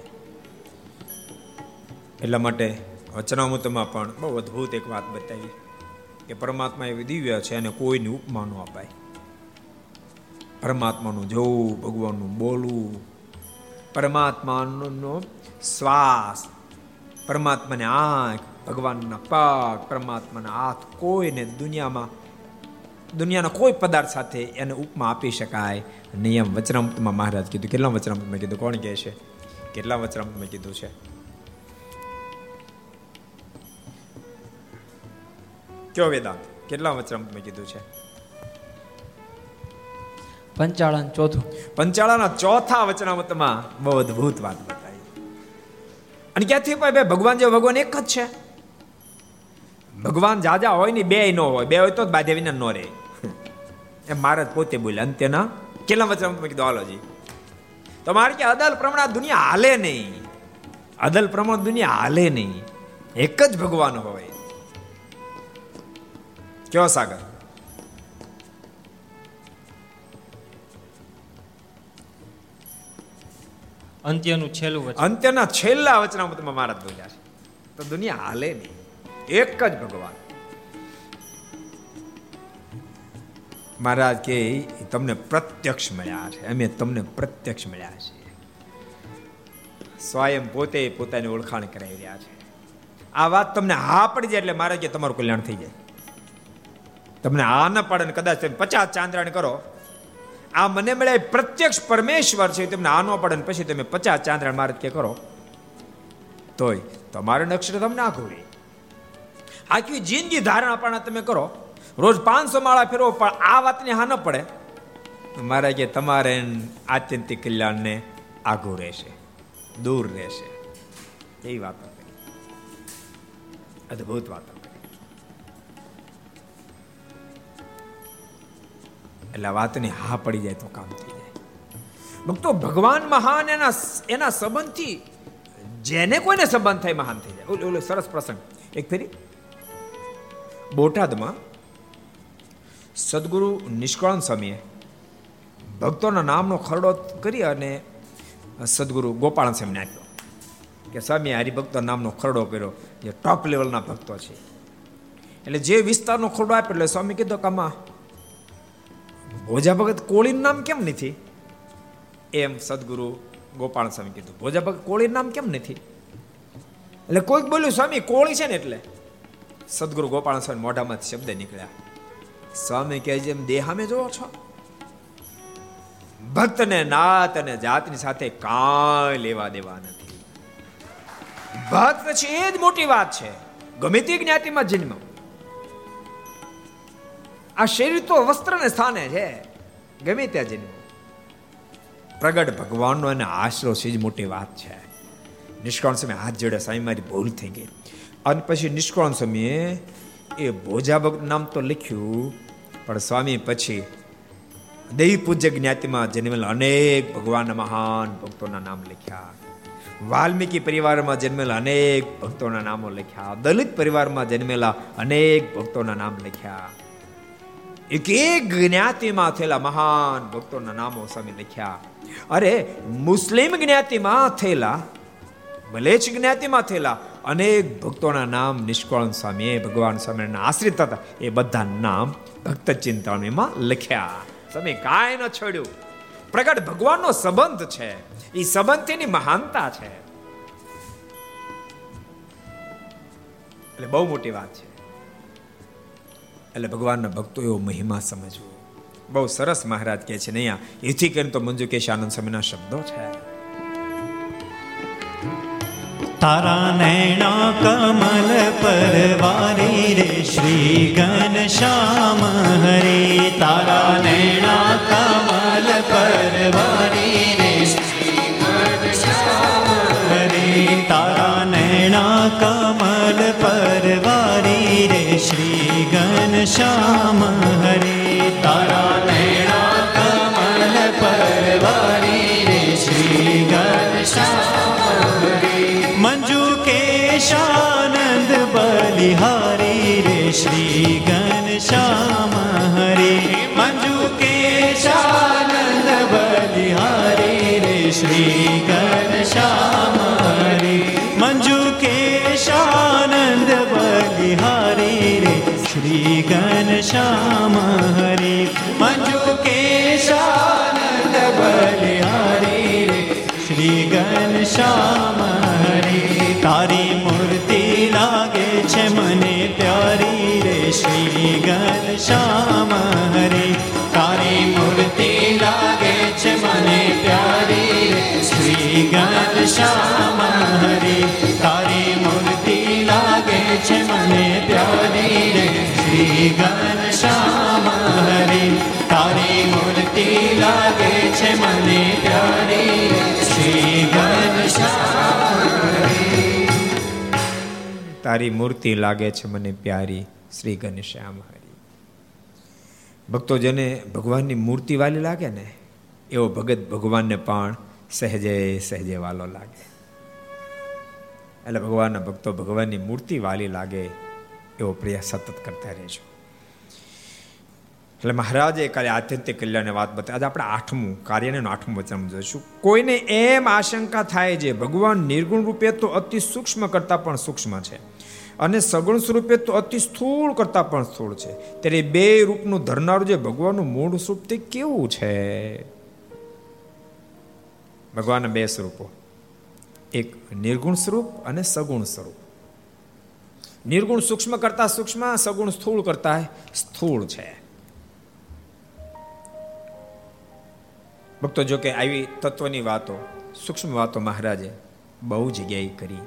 S2: એટલા માટે વચનામૃતમાં પણ બહુ અદ્ભુત એક વાત બતાવી કે પરમાત્મા એવી દિવ્ય છે અને કોઈની ઉપમા ન અપાય. પરમાત્માનું જોવું, ભગવાનનું બોલવું, પરમાત્માનો શ્વાસ, પરમાત્માને આંખ, ભગવાનના પગ, પરમાત્માના હાથ કોઈને દુનિયામાં, દુનિયાના કોઈ પદાર્થ સાથે એને ઉપમા આપી શકાય. નિયમ વચનામૃતમાં મહારાજ કીધું. કેટલા વચનામૃતમાં કીધું? કોણ કહે છે? કેટલા વચનામૃતમાં કીધું છે? કયો વેદાંત? કેટલા વચનામૃતમાં કીધું છે?
S3: પંચાળન ચોથું.
S2: પંચાળાના ચોથા વચનામૃતમાં બહુ અદભુત વાત બતાવી. અને ક્યાંથી ભાઈ? ભગવાન જેવો ભગવાન એક જ છે. ભગવાન જાજા હોય ને બે ન હોય. બે હોય તો જ બાધે વિના ન રહે. એમ મહારાજ પોતે બોલ્યા અંત્યના કેટલા વચન તમે કીધું હાલો જી. તમારે કે અદલ પ્રમાણ દુનિયા હાલે નહીં. અદલ પ્રમાણ દુનિયા હાલે નહીં. એક જ ભગવાન હોય. કયો સાગર?
S3: અંત્યનું છેલ્લું વચન.
S2: અંત્યના છેલ્લા વચનામૃતમાં મહારાજ બોલ્યા છે. તો દુનિયા હાલે નહીં. એક જ ભગવાન. મહારાજ કે તમને પ્રત્યક્ષ મળ્યા છે. અમે તમને પ્રત્યક્ષ મળ્યા છે સ્વયં પોતે પોતાની ઓળખાણ કરાવી રહ્યા છે. આ વાત તમને હા પડી જાય એટલે મારે કે તમારું કલ્યાણ થઈ જાય. તમને આ ન પડે ને કદાચ તમે પચાસ ચાંદ્રાણ કરો. આ મને મળે પ્રત્યક્ષ પરમેશ્વર છે તમને આ ન પડે ને પછી તમે પચાસ ચાંદ્રાણ મારે કે કરો. તોય તમારે નક્ષત્ર તમને આખું રહે. આખી જિંદગી ધારણા પણ તમે કરો. રોજ પાંચસો માળા ફેરવો, પણ આ વાતની હા ન પડે. મારા કે તમારે આત્યંતિક કલ્યાણને આઘું રહેશે, દૂર રહેશે. એ વાત અદભુત વાત એટલે વાતની હા પડી જાય તો કામ થઈ જાય. ભક્તો, ભગવાન મહાન એના એના સંબંધથી, જેને કોઈને સંબંધ થાય મહાન થઈ જાય. ઓલો, સરસ પ્રસંગ. એક ફેરી. બોટાદમાં સદગુરુ નિષ્કળન સ્વામીએ ભક્તોના નામનો ખરડો કરી અને સદગુરુ ગોપાલ સ્વામીને આપ્યો કે સ્વામી હરિભક્તો નામનો ખરડો કર્યો. જે ટોપ લેવલના ભક્તો છે. એટલે જે વિસ્તારનો ખરડો આપ્યો, એટલે સ્વામી કીધો કે આમાં ભોજા ભગત કોળીનું નામ કેમ નથી? એમ સદગુરુ ગોપાલ સ્વામી કીધું. ભોજા ભગત કોળીનું નામ કેમ નથી? એટલે કોઈક બોલ્યું, સ્વામી, કોળી છે ને એટલે? સદગુરુ ગોપાલ સ્વામી મોઢામાંથી શબ્દ નીકળ્યા. સ્વામી કહે જેમ દેહામે જોવો છો? ભક્તને નાત અને જાતની સાથે કાંઈ લેવા દેવા નથી. ભક્ત છે એ જ મોટી વાત છે, ગમે તે જ્ઞાતિમાં જન્મ. આ શરીર તો વસ્ત્રને સ્થાને છે, ગમે ત્યાં જન્મ. પ્રગટ ભગવાનનો અને આશરો છે જ મોટી વાત છે. નિષ્કાળ સમય હાથ જોડે સ્વામી મારી ભૂલ થઈ ગઈ. અને પછી નિષ્કાળ સમયે એ ભોજા ભક્ત નામ તો લખ્યું, પણ સ્વામી પછી દેવી પૂજ્ય જ્ઞાતિમાં જન્મેલા અનેક ભગવાનના મહાન ભક્તોના નામ લખ્યા. વાલ્મીકી પરિવારમાં જન્મેલા અનેક ભક્તોના નામો લખ્યા. દલિત પરિવારમાં જન્મેલા અનેક ભક્તોના નામ લખ્યા. એક એક જ્ઞાતિમાં થયેલા મહાન ભક્તોના નામો સ્વામી લખ્યા. અરે મુસ્લિમ જ્ઞાતિમાં થયેલા મલેચ જ્ઞાતિમાં થયેલા અનેક ભક્તોના નામ નિષ્કળન સ્વામી ભગવાન સ્વામિનારાયણ આશ્રિત હતા એ બધા નામ ભક્ત ચિંતામણીમાં લખ્યા. તમે કાંઈ ન છોડ્યું. પ્રગટ ભગવાનનો સંબંધ છે. એ સંબંધ તેની મહાનતા છે. એટલે બહુ મોટી વાત છે. એટલે ભગવાનના ભક્તો એવો મહિમા સમજવો. બહુ સરસ મહારાજ કહે છે નહીં એથી કરીને તો મંજુ કેશ આનંદ સ્વામીના શબ્દો છે.
S1: તારા નૈણા કમલ પરવારી રે શ્રી ઘન શ્યામ હરે. તારા નૈણા કમલ પરવારી રે હરે. તારા નૈણા કમલ પરવારી રે શ્રી ઘન શ્યામ હરે. બલિહારી રે શ્રી ઘન શ્યામ હરે મંજુ કેશાનંદ બલિહારી રે શ્રી ઘન શ્યામ હરે મંજુ કેશાનંદ બલિહારી રે શ્રી ઘન શ્યામ ઘન શ્યામ હરે. તારી મૂર્તિ લાગે છે મને પ્યારી શ્રી ઘર શ્યામ હરે. તારી મૂર્તિ લાગે છે મને પ્યારી રે. શ્રી ઘર શ્યામ હરે. તારી મૂર્તિ લાગે છે મને પ્યારી
S2: તારી મૂર્તિ લાગે છે મને પ્યારી, શ્રી ઘનશ્યામ હરી. ભક્તો જેને ભગવાનની મૂર્તિ વાલી લાગે ને? એવો ભગત ભગવાનને પણ સહેજે સહેજે વાલો લાગે. એટલે ભગવાનના ભક્તો ભગવાનની મૂર્તિ વાલી લાગે એવો પ્રયાસ સતત કરતા રહેજો. એટલે મહારાજે કાલે આત્યંતિક કલ્યાણની વાત બતાવી. આજે આપણે આઠમું કાર્યને આઠમું વચન જોઈશું. કોઈને એમ આશંકા થાય છે ભગવાન નિર્ગુણ રૂપે તો અતિ સૂક્ષ્મ કરતા પણ સૂક્ષ્મ છે. અને સગુણ સ્વરૂપે તો અતિ સ્થૂળ કરતા પણ સ્થૂળ છે. ત્યારે બે રૂપનું ધરનારું જે ભગવાનનું મૂળ સ્વરૂપ તે કેવું છે? ભગવાનના બે સ્વરૂપો. એક નિર્ગુણ સ્વરૂપ અને સગુણ સ્વરૂપ. નિર્ગુણ સૂક્ષ્મ કરતા સૂક્ષ્મ, સગુણ સ્થૂળ કરતા સ્થૂળ છે. ભક્તો, જો કે આવી તત્વની વાતો, સૂક્ષ્મ વાતો મહારાજે બહુ જગ્યાએ કરી.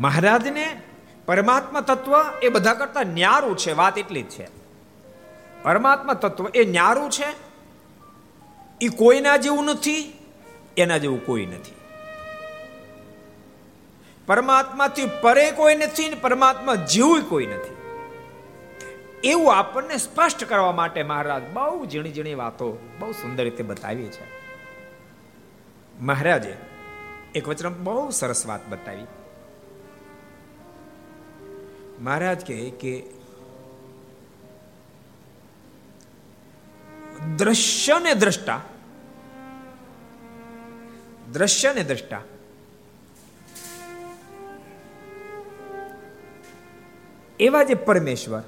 S2: મહારાજને પરમાત્મા તત્વ એ બધા કરતા ન્યારું છે, વાત એટલી જ છે. પરમાત્મા તત્વ એ ન્યારું છે એ કોઈના જેવું નથી, એના જેવું કોઈ નથી. પરમાત્માથી પરે કોઈ નથી ને પરમાત્મા જેવું કોઈ નથી. એવું આપણને સ્પષ્ટ કરવા માટે મહારાજ બહુ ઝીણી ઝીણી વાતો બહુ સુંદર રીતે બતાવી છે. મહારાજે એક વચન બહુ સરસ વાત બતાવી. મહારાજ કહે કે દ્રશ્ય ને દ્રષ્ટા. દ્રશ્ય ને દ્રષ્ટા. એવા જે પરમેશ્વર,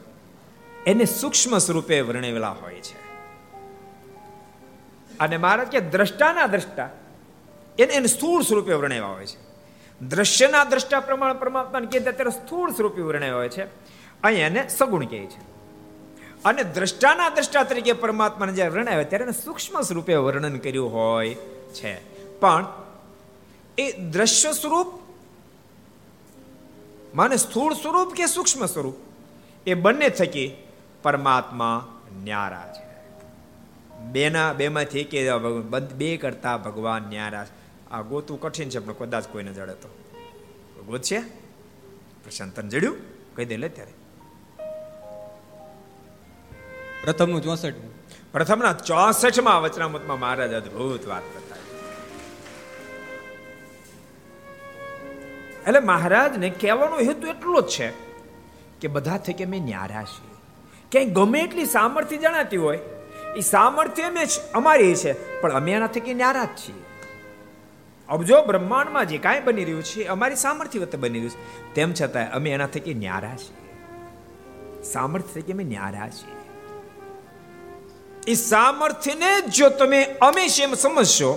S2: એને સૂક્ષ્મ સ્વરૂપે વર્ણવેલા હોય છે. અને મહારાજ કે દ્રષ્ટાના દ્રષ્ટા, એને એને સ્થૂળ સ્વરૂપે વર્ણવ્યા હોય છે. દ્રશ્યના દ્રષ્ટા પ્રમાણ પરમાત્માને કહે ત્યારે સ્થૂળ સ્વરૂપે વર્ણય હોય છે. અહીંયા એને સગુણ કહે છે. અને દ્રષ્ટાના દ્રષ્ટા તરીકે પરમાત્માને જ્યારે વર્ણવ્યા ત્યારે એને સૂક્ષ્મ સ્વરૂપે વર્ણન કર્યું હોય છે. પણ એ દ્રશ્ય સ્વરૂપ, માને સ્થૂળ સ્વરૂપ કે સૂક્ષ્મ સ્વરૂપ, એ બંને થકી પરમાત્મા ન્યારા છે. બેના, બેમાંથી કે બે કરતા ભગવાન ન્યારા આ ગોતું કઠિન છે પણ કદાચ કોઈને જડે તો. ગોત છે? પ્રશાંતન જડ્યું? કહી દે લે ત્યારે.
S3: પ્રથમનું ચોસઠ
S2: પ્રથમના ચોસઠમાં વચનામૃતમાં મહારાજ અદભુત વાત બતાવી. એટલે મહારાજને કહેવાનો હેતુ એટલો જ છે કે બધા થઈ કે અમે ન્યારા છીએ ક્યાંય ગમે એટલી સામર્થ્ય જણાતી હોય એ સામર્થ્ય અમે અમારી છે પણ અમે એના કે ન્યારા જ છીએ. અબજો બ્રહ્માંડમાં જે કાંઈ બની રહ્યું છે અમારી સામર્થ્ય વખતે બની રહ્યું છે. તેમ છતાં અમે એના થકી ન્યારા છીએ. સામર્થ્ય થકી અમે ન્યારા છીએ. એ સામર્થ્યને જો તમે અમે એમ સમજશો,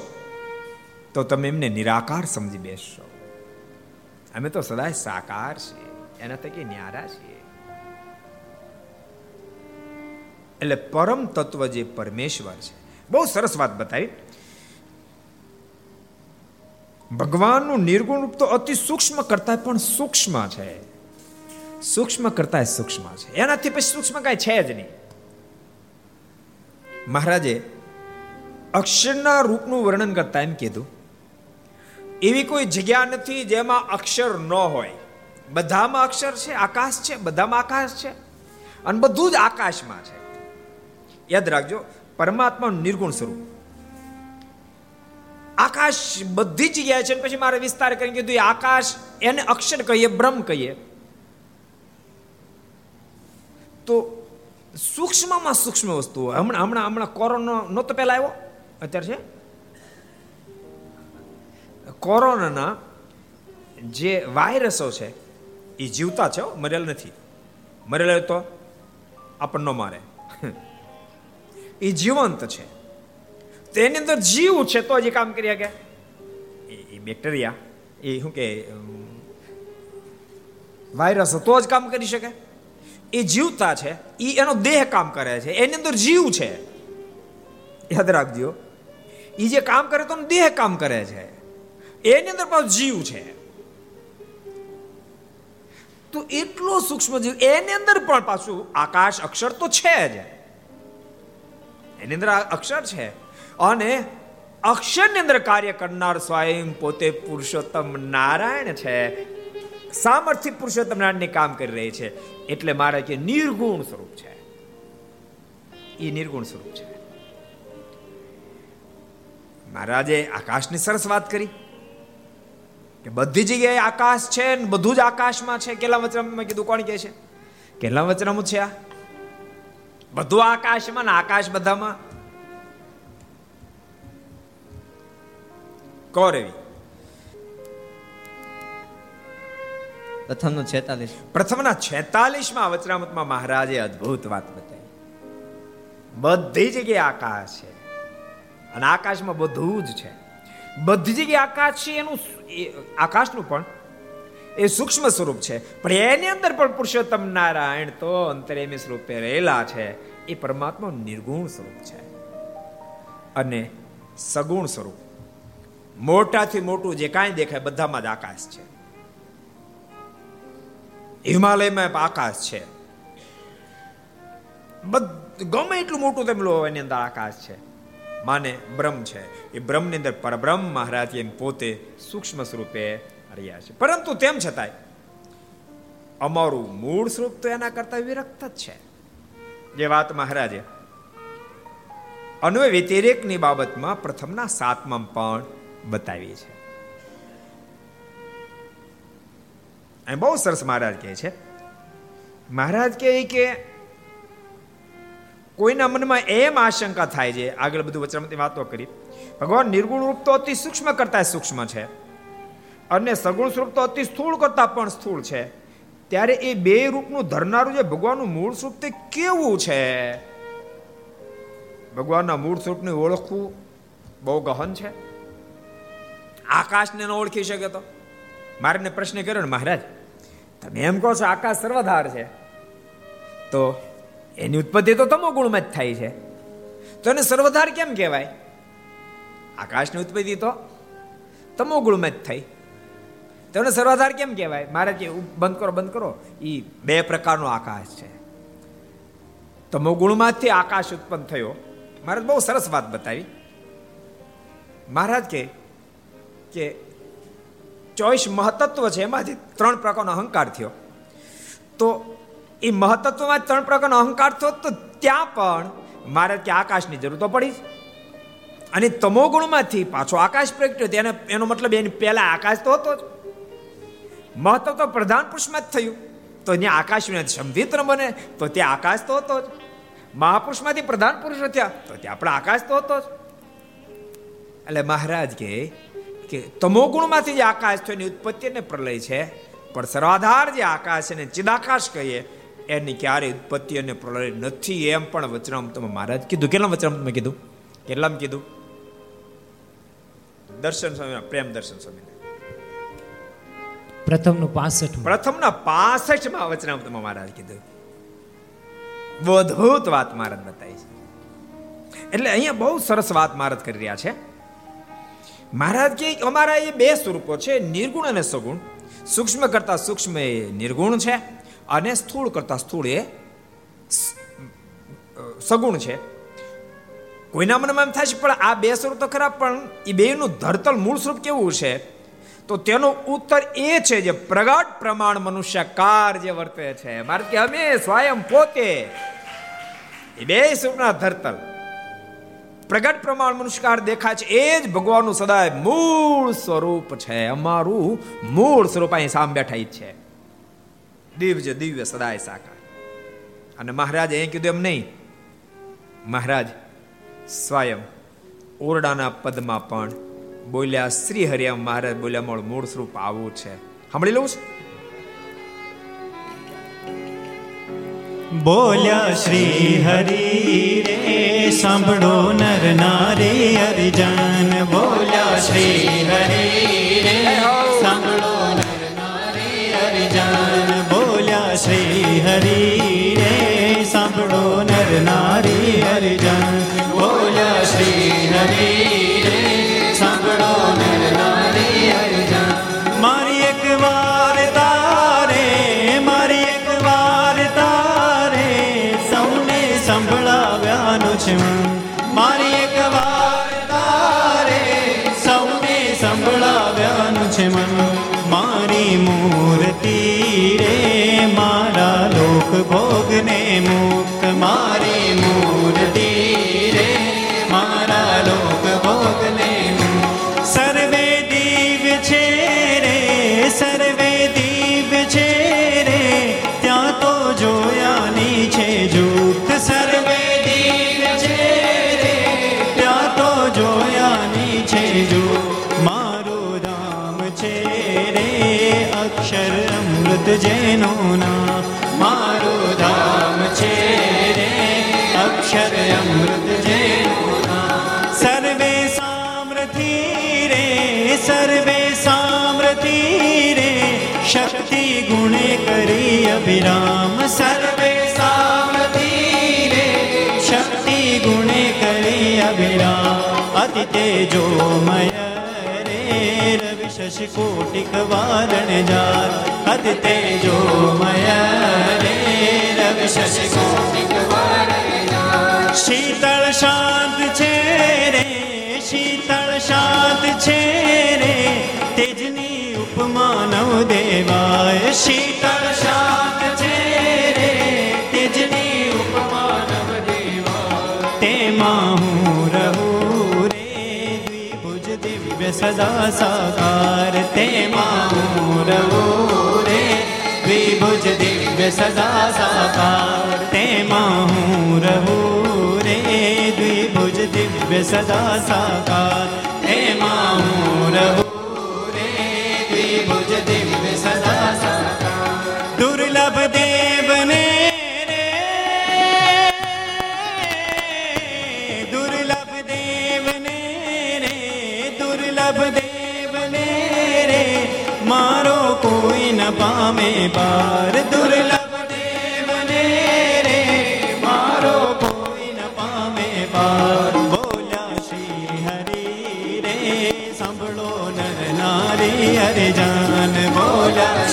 S2: તો તમે એમને નિરાકાર સમજી બેસશો. અમે તો સદાય સાકાર છીએ, એના થકી ન્યારા છીએ. એટલે પરમ તત્વ જે પરમેશ્વર છે, બહુ સરસ વાત બતાવી. ભગવાનનું નિર્ગુણ રૂપ તો અતિ સૂક્ષ્મ કરતા પણ સૂક્ષ્મ છે. સૂક્ષ્મ કરતા સૂક્ષ્મ છે. એનાથી પછી સૂક્ષ્મ કાંઈ છે જ નહીં. મહારાજે અક્ષરના રૂપનું વર્ણન કરતા એમ કીધું, એવી કોઈ જગ્યા નથી જેમાં અક્ષર ન હોય. બધામાં અક્ષર છે, આકાશ છે, બધામાં આકાશ છે અને બધું જ આકાશમાં છે. યાદ રાખજો, પરમાત્માનું નિર્ગુણ સ્વરૂપ. આકાશ બધી જગ્યાએ છે પછી મારે વિસ્તાર કરીને કીધું આકાશ એને અક્ષર કહીએ, બ્રહ્મ કહીએ. તો સૂક્ષ્મમાં સૂક્ષ્મ વસ્તુ હમણાં હમણાં હમણાં કોરોના નહોતો પહેલા આવ્યો? અત્યારે છે? કોરોનાના જે વાયરસો છે, એ જીવતા છે મરેલ નથી. મરેલ તો આપણને મારે. એ જીવંત છે. તેની અંદર જીવ છે, તો જ કામ કરી શકે. એ બેક્ટેરિયા એ શું કે વાયરસ તો જ કામ કરી શકે. એ જીવતા છે એ એનો દેહ કામ કરે છે, એની અંદર જીવ છે. યાદ રાખજો એ જે કામ કરે તો દેહ કામ કરે છે. એની અંદર પાછું જીવ છે. તો એટલો સૂક્ષ્મ જીવ, એની અંદર પણ પાછું આકાશ અક્ષર તો છે જ. એની અંદર અક્ષર છે. અને અક્ષરની અંદર કાર્ય કરનાર સ્વયં પોતે પુરુષોત્તમ નારાયણ છે. સામર્થ્ય પુરુષોત્તમ નારાયણની કામ કરી રહી છે. એટલે મારે કે નિર્ગુણ સ્વરૂપ છે. એ નિર્ગુણ સ્વરૂપ છે. મહારાજે આકાશની સરસ વાત કરી કે બધી જગ્યાએ આકાશ છે ને બધું જ આકાશમાં છે. કેટલા વચનામાં કીધું? કોણ કે છે? કેટલા વચરામાં છે આ? બધું આકાશમાં ને આકાશ બધામાં. કૌરવી.
S3: પ્રથમનો છેતાલીસ.
S2: પ્રથમના છેતાલીસમાં વચરામતમાં મહારાજે અદ્ભુત વાત બતાવી. બધી જગ્યાએ આકાશ છે. અને આકાશમાં બધું જ છે. બધી જગ્યાએ આકાશ છે એનું આકાશનું પણ એ સૂક્ષ્મ સ્વરૂપ છે. પણ એની અંદર પણ પુરુષોત્તમ નારાયણ તો અંતરેમી સ્વરૂપે રહેલા છે. એ પરમાત્મા નિર્ગુણ સ્વરૂપ છે. અને સગુણ સ્વરૂપ. મોટાથી મોટું જે કાંઈ દેખાય બધામાં જ આકાશ છે. હિમાલયમાં આકાશ છે. ગમે એટલું મોટું તેમ લો, એની અંદર આકાશ છે. માને બ્રહ્મ છે. એ બ્રહ્મની અંદર પરબ્રહ્મ મહારાજ એમ પોતે સૂક્ષ્મ સ્વરૂપે રહ્યા છે. પરંતુ તેમ છતાંય, અમારું મૂળ સ્વરૂપ તો એના કરતા વિરક્ત જ છે. જે વાત મહારાજે, અન્વય વ્યતિરેકની બાબતમાં પ્રથમના સાતમાં પણ બતાવી છે અહીં બહુ સરસ મહારાજ કહે છે. મહારાજ કહે કે કોઈના મનમાં એમ આશંકા થાય છે. આગળ બધું વચરામતી વાતો કરી. ભગવાન નિર્ગુણ રૂપ તો અતિ સૂક્ષ્મ કરતા સૂક્ષ્મ છે. અને સગુણ સ્વરૂપ તો અતિ સ્થૂળ કરતા પણ સ્થૂળ છે. ત્યારે એ બે રૂપનું ધરનારું જે ભગવાનનું મૂળ સ્વરૂપ તે કેવું છે? ભગવાનના મૂળ સ્વરૂપને ઓળખવું બહુ ગહન છે. આકાશને ન ઓળખી શકે તો? મારે પ્રશ્ન કર્યો ને મહારાજ, તમે એમ કહો છો આકાશ સર્વધાર છે, તો એની ઉત્પત્તિ તો તમો ગુણમાં જ થાય છે. તો એને સર્વધાર કેમ કહેવાય? આકાશની ઉત્પત્તિ તો તમો ગુણમાં જ થઈ. તો એને સર્વધાર કેમ કહેવાય? મારે કે બંધ કરો બંધ કરો. એ બે પ્રકારનો આકાશ છે. તમો ગુણમાંથી આકાશ ઉત્પન્ન થયો. મહારાજ, બહુ સરસ વાત બતાવી. મહારાજ કે કે ચોઈસ મહતત્વ છે, એમાંથી ત્રણ પ્રકારનો અહંકાર થયો. તો એ મહતત્વમાં ત્રણ પ્રકારનો અહંકાર થયો, તો ત્યાં પણ મારે ત્યાં આકાશની જરૂર તો પડી અને તમો ગુણમાંથી પાછો આકાશ પ્રગટ્યો તેને એનો મતલબ એની પહેલા આકાશ તો હતો જ. મહત્વ તો પ્રધાન પુરુષમાં જ થયું. તો ત્યાં આકાશને સંવિત્ર બને, તો ત્યાં આકાશ તો હતો જ. મહાપુરુષમાંથી પ્રધાન પુરુષ થયા, તો ત્યાં આપણે આકાશ તો હતો જ. એટલે મહારાજ કે કે તમોગુણમાંથી જે આકાશ થયો એની ઉત્પત્તિ અને પ્રલય છે. પણ સર્વાધાર જે આકાશ છે ચિદાકાશ કહીએ એની ક્યારે ઉત્પત્તિ અને પ્રલય નથી એમ પણ વચનામ તમે મહારાજ કીધું. કેટલા વચનામ તમે કીધું? કેટલામ કીધું? દર્શન સ્વામી પ્રેમ દર્શન સ્વામી
S4: પ્રથમનું પાસઠ
S2: પ્રથમના પાસઠમાં વચનામ તમે મહારાજ કીધું. બહુ અદભુત વાત મહારાજ બતાવી છે. એટલે અહીંયા બહુ સરસ વાત મહારાજ કરી રહ્યા છે. મહારાજ કે અમારા એ બે સ્વરૂપો છે, નિર્ગુણ અને સગુણ. સૂક્ષ્મ કરતા સૂક્ષ્મ એ નિર્ગુણ છે અને સ્થૂળ કરતા સ્થૂળ એ સગુણ છે. કોઈના મનમાં એમ થાય છે, પણ આ બે સ્વરૂપ તો ખરા, પણ એ બેનું ધરતલ મૂળ સ્વરૂપ કેવું છે? તો તેનો ઉત્તર એ છે જે પ્રગટ પ્રમાણ મનુષ્યકાર જે વર્તે છે. મારે કે અમે સ્વયં પોતે એ બે સ્વરૂપના ધરતલ. પ્રગટ પ્રમાણ મનુષ્યકાર દેખાય છે. એ જ ભગવાનનું સદાય મૂળ સ્વરૂપ છે. અમારું મૂળ સ્વરૂપ અહીં સામે બેઠા છે. દિવ્ય દિવ્ય સદાય સાકાર. અને મહારાજ એ કીધું એમ નહીં. મહારાજ સ્વયં ઓરડાના પદમાં પણ બોલ્યા શ્રી હરિયા મહારાજ બોલ્યા મૂળ સ્વરૂપ આવું છે. સાંભળી લઉં છું?
S1: બોલ્યા શ્રી હરિ રે, સાંભળો નર નારી હરિજન બોલ્યા શ્રી હરિ રે, સાંભળો નર નારી હરિજન બોલ્યા શ્રી હરિ રે, સાંભળો નર નારી હરિજન બોલ્યા શ્રી હરિ છે મારી એક વાર તારે સૌને સંભળાવ્યાનું છે મન. મારી મૂર્તિ રે, મારા લોક ભોગને મુક્ત મારી મૂર્તિ રે, મારા લોક ભોગને જેનું નામ મારું ધામ છે રે. અક્ષર અમૃત જેનું નામ સર્વે સામ્રથી રે, સર્વે સામ્રતિ રે. શક્તિ ગુણે કરી અભિરામ સર્વે સામ્રતિ રે. શક્તિ ગુણે કરી અભિરામ અતિ તેજોમય રે રવિ શશિ કોટિક વારણ જાત અતિ તેજોમય રે રવિ શશિ કોટિક શીતળ શાંત છે રે, શીતળ શાંત છે રે. તેજની સદા સાકાર તેમાં હું રહું રે દ્વિભુજ દિવ્ય સદા સાકાર તેમાં હું રહું રે દ્વિભુજ દિવ્ય સદા સાકાર તેમાં હું ન પામે પાર દુર્લભ દેવને રે, મારો કોઈ ન પામે પાર. બોલ્યા શ્રી હરિ રે, સાંભળો નર નારી હરે જાન બોલ્યા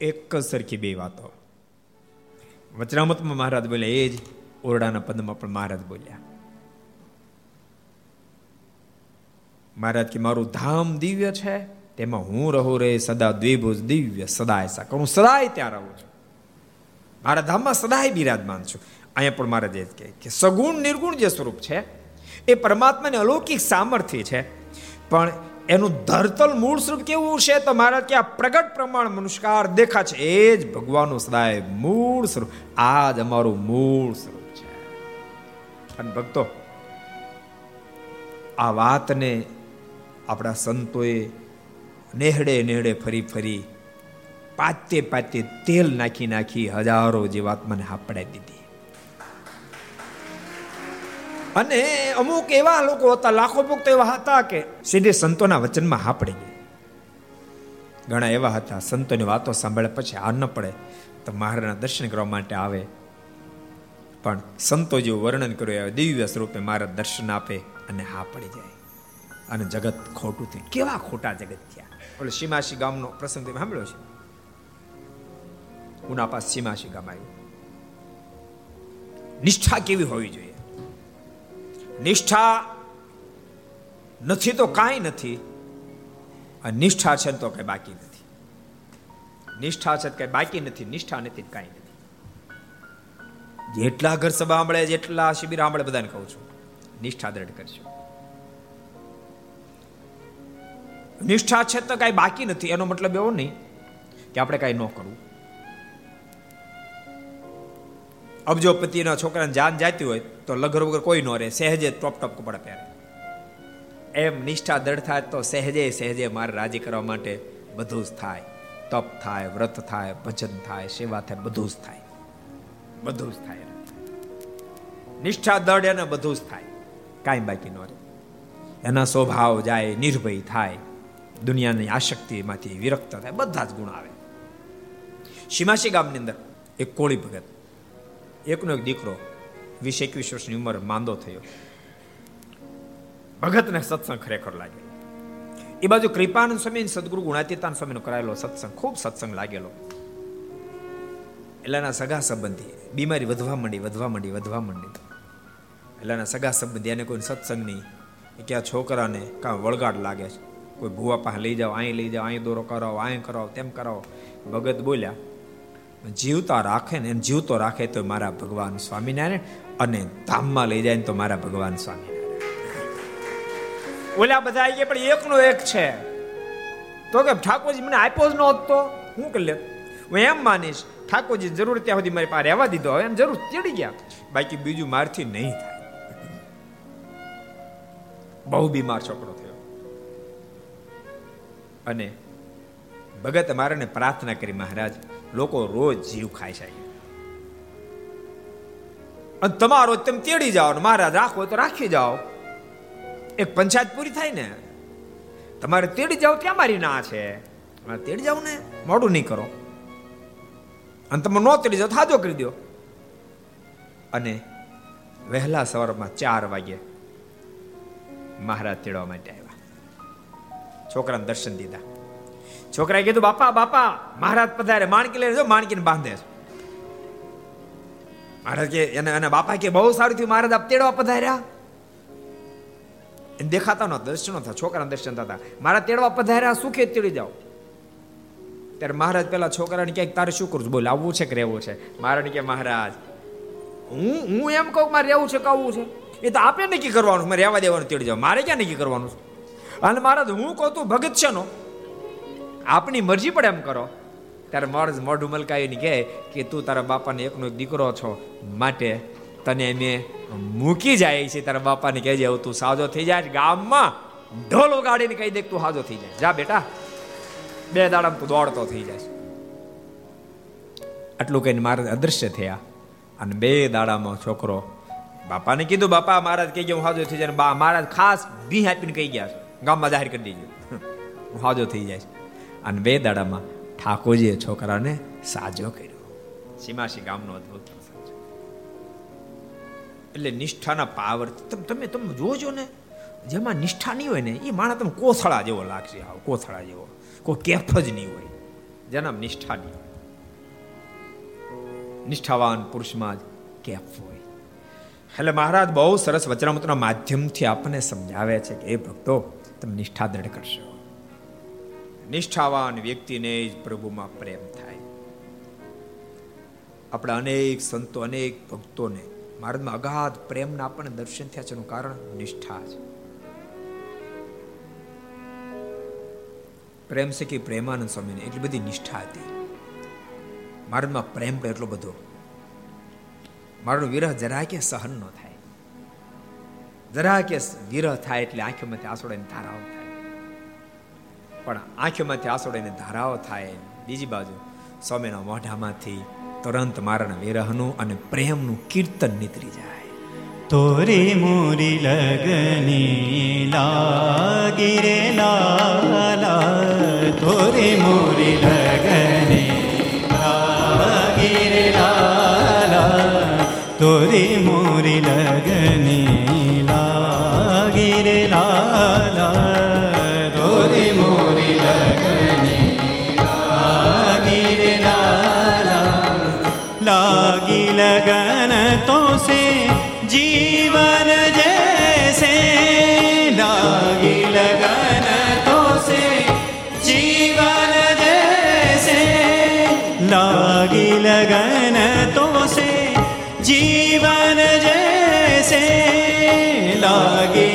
S2: એક જ સરખી બે વાતો. વચરામતમાં મહારાજ બોલ્યા, એ જ ઓરડાના પદમાં પણ મહારાજ બોલ્યા. મહારાજ કે, મારું ધામ દિવ્ય છે, તેમાં હું રહું રે, સદા દ્વિભુજ દિવ્ય સદાય એસા હું સદાય ત્યાં રહું છું. મારા ધામમાં સદાય બિરાજમાન છું. અહીંયા પણ મહારાજ એ કહે કે, સગુણ નિર્ગુણ જે સ્વરૂપ છે એ પરમાત્માને અલૌકિક સામર્થ્ય છે. પણ એનું ધરતલ મૂળ સ્વરૂપ કેવું છે? તો કે આ પ્રગટ પ્રમાણ મનુષ્કાર દેખા છે. એ જ ભગવાનનું સદાય મૂળ સ્વરૂપ. આ જ અમારું મૂળ સ્વરૂપ છે. અને ભક્તો, આ વાતને આપણા સંતોએ નેહડે નેહડે ફરી ફરી પાતે પાતે તેલ નાખી નાખી હજારો જીવાત્માને હાપડાઈ દીધી. અને અમુક એવા લોકો હતા, લાખો ભક્તો એવા હતા કે સીધે સંતોના વચનમાં હા પડી ગઈ ઘણા એવા હતા, સંતોની વાતો સાંભળ્યા પછી આ ન પડે તો મહારાજના દર્શન કરવા માટે આવે. પણ સંતો જેવું વર્ણન કર્યું આવે દિવ્ય સ્વરૂપે મહારાજ દર્શન આપે અને હા પડી જાય. અને જગત ખોટું થયું. કેવા ખોટા જગત થયા. ઓલો સીમાસી ગામનો પ્રસંગ તમે સાંભળ્યો છે? ઉના પાસ સીમાસી ગામ આવ્યું. નિષ્ઠા કેવી હોવી જોઈએ? નિષ્ઠા નથી તો કાંઈ નથી. અને નિષ્ઠા છે તો કઈ બાકી નથી. નિષ્ઠા છે કઈ બાકી નથી, નિષ્ઠા નથી કાંઈ નથી. જેટલા ઘર સભા સાંભળે, જેટલા શિબિર સાંભળે બધાને કહું છું, નિષ્ઠા દ્રઢ કરજો. નિષ્ઠા છે તો કાંઈ બાકી નથી, એનો મતલબ એવો નહીં કે આપણે કાંઈ ન કરવું. અબજોપતિના છોકરાને જાન જાતી હોય તો લગર વગર કોઈ ન રહે, સહેજે ટોપ ટોપ કપડા પહેરે. એમ નિષ્ઠા દળ થાય તો સહેજે સહેજે મારે રાજી કરવા માટે બધું જ થાય. તપ થાય, વ્રત થાય, ભજન થાય, સેવા થાય, બધું જ થાય. બધું જ થાય. નિષ્ઠા દળ એને બધું જ થાય. કાંઈ બાકી ન રહે. એના સ્વભાવ જાય, નિર્ભય થાય. દુનિયાની આશક્તિમાંથી વિરક્ત થાય, બધા જ ગુણ આવે. સીમાસી ગામની અંદર એક કોળી ભગત, એકનો એક દીકરો વીસ એકવીસ વર્ષની ઉંમર માંદો થયો. ભગતને સત્સંગ ખરેખર લાગ્યો. એ બાજુ કૃપાનંદ સ્વામી સદગુરુ ગુણાતીતાન સ્વામીનો કરાયેલો સત્સંગ ખૂબ સત્સંગ લાગેલો. એટલાના સગા સંબંધી બીમારી વધવા માંડી વધવા માંડી વધવા માંડી. એટલાના સગા સંબંધી એને કોઈ સત્સંગ નહીં એ કે આ છોકરાને કાં વળગાડ લાગે છે. કોઈ ભૂવા પાસે લઈ જાઓ અહીં લઈ જાઓ અહીં દોરો કરાવો અહીં કરાવો, તેમ કરાવો. ભગત બોલ્યા, જીવતા રાખે ને એમ જીવતો રાખે તો મારા ભગવાન સ્વામિનારાયણ અને ધામમાં લઈ જાય ને તો મારા ભગવાન સ્વામી. ઓલા બધા આવી ગયા, પણ એકનો એક છે. તો કે ઠાકોરજી મને આપ્યો જ નહોતો? હું કે લે, હું એમ માનીશ, ઠાકોરજી જરૂર ત્યાં સુધી મારી પાસે રહેવા દીધો. હવે એમ જરૂર ચડી ગયા. બાકી બીજું મારથી નહીં થાય. બહુ બીમાર છોકરો થયો. અને ભગત મારાને પ્રાર્થના કરી, મહારાજ, લોકો રોજ જીવ ખાય છે અને તમારો તમે તેડી જાઓ ને મહારાજ રાખો તો રાખી જાઓ. એક પંચાયત પૂરી થાય ને, તમારે તેડી જાઓ ત્યાં મારી ના છે. તેડી જાઓ ને, મોડું નહીં કરો. અને તમે નો તેડી જાઓ થાજો કરી દો. અને વહેલા સવારમાં ચાર વાગે મહારાજ તેડવા માટે આવ્યા. છોકરાને દર્શન દીધા. છોકરાએ કીધું, બાપા બાપા, મહારાજ પધારે, માણકી લઈને જો, માણકીને બાંધે છે. મહારાજ કે એને એના બાપા કે બહુ સારું થયું મહારાજ આપ તેડવા પધાર્યા. દેખાતા ન દર્શનો થતા છોકરાના દર્શન થતા મારા તેડવા પધાર્યા, સુખે તેડી જાઓ. ત્યારે મહારાજ પેલા છોકરાને ક્યાંક તારે શું કરું બોલ, આવવું છે કે રહેવું છે? મહારાજ કે મહારાજ, હું હું એમ કહું મારે રહેવું છે કવું છે? એ તો આપે નક્કી કરવાનું મારે રહેવા દેવાનું તેડી જાવ મારે ક્યાં નક્કી કરવાનું છે? અને મહારાજ, હું કહું તું ભગત છે નો. આપની મરજી પણ એમ કરો. ત્યારે મરજ મોઢું મલકાઈને કહે કે તું તારા બાપાને એકનો એક દીકરો છો. માટે તને અમે મૂકી જાય છે તારા બાપાને કહેજે, હવે તું સાજો થઈ જાય ગામમાં. ઢોલ ઉગાડીને કહી દે તું સાજો થઈ જાય જા બેટા. બે દાડા તું દોડતો થઈ જાય આટલું કહીને મહારાજ અદૃશ્ય થયા. અને બે દાડામાં છોકરો બાપાને કીધું, બાપા મહારાજ કહી ગયા હું હાજો થઈ જાય. બા મહારાજ ખાસ ભી આપીને કહી ગયા ગામમાં જાહેર કરી દીધું હું હાજો થઈ જાય અને બે દાડામાં ઠાકોરજીએ છોકરાને સાજો કર્યો. સીમાસી ગામનો અદભુત એટલે નિષ્ઠાના પાવર તમે તમે જોજો ને, જેમાં નિષ્ઠા નહીં હોય ને એ માણસ તમે કોથળા જેવો લાગશે આવ, કોથળા જેવો. કોઈ કેફ જ નહીં હોય. જેના નિષ્ઠા નહીં હોય. નિષ્ઠાવાન પુરુષમાં જ કેફ હોય. એટલે મહારાજ બહુ સરસ વચનામૃતના માધ્યમથી આપણને સમજાવે છે કે એ ભક્તો, તમે નિષ્ઠા દ્રઢ કરશો. નિષ્ઠાવાન વ્યક્તિને જ પ્રભુમાં પ્રેમ થાય. આપણા અનેક સંતો, અનેક ભક્તોને મહારાજમાં અગાધ પ્રેમના આપણને દર્શન થયા છે, એનું કારણ નિષ્ઠા છે. પ્રેમ છે કે પ્રેમાનંદ સ્વામીને એટલી બધી નિષ્ઠા હતી. મારામાં પ્રેમ પણ એટલો બધો. મારો વિરહ જરા કે સહન ન થાય. જરા કે વિરહ થાય એટલે આંખોમાંથી આંસોડાની થાય પણ આંખોમાંથી આંસોડાની ધારાઓ થાય. બીજી બાજુ, સ્વામીના મોઢામાંથી તુરંત મારણ વિરહનું અને પ્રેમનું કીર્તન નીતરી જાય.
S1: તોરે મોરી લગની લાગી રે લાલા, તોરે મોરી લગની લાગી રે લાલા, તોરે મોરી લગની સે जीवन जैसे लागी लगन तो से जीवन जैसे लागी लगन तो से जीवन जैसे लागी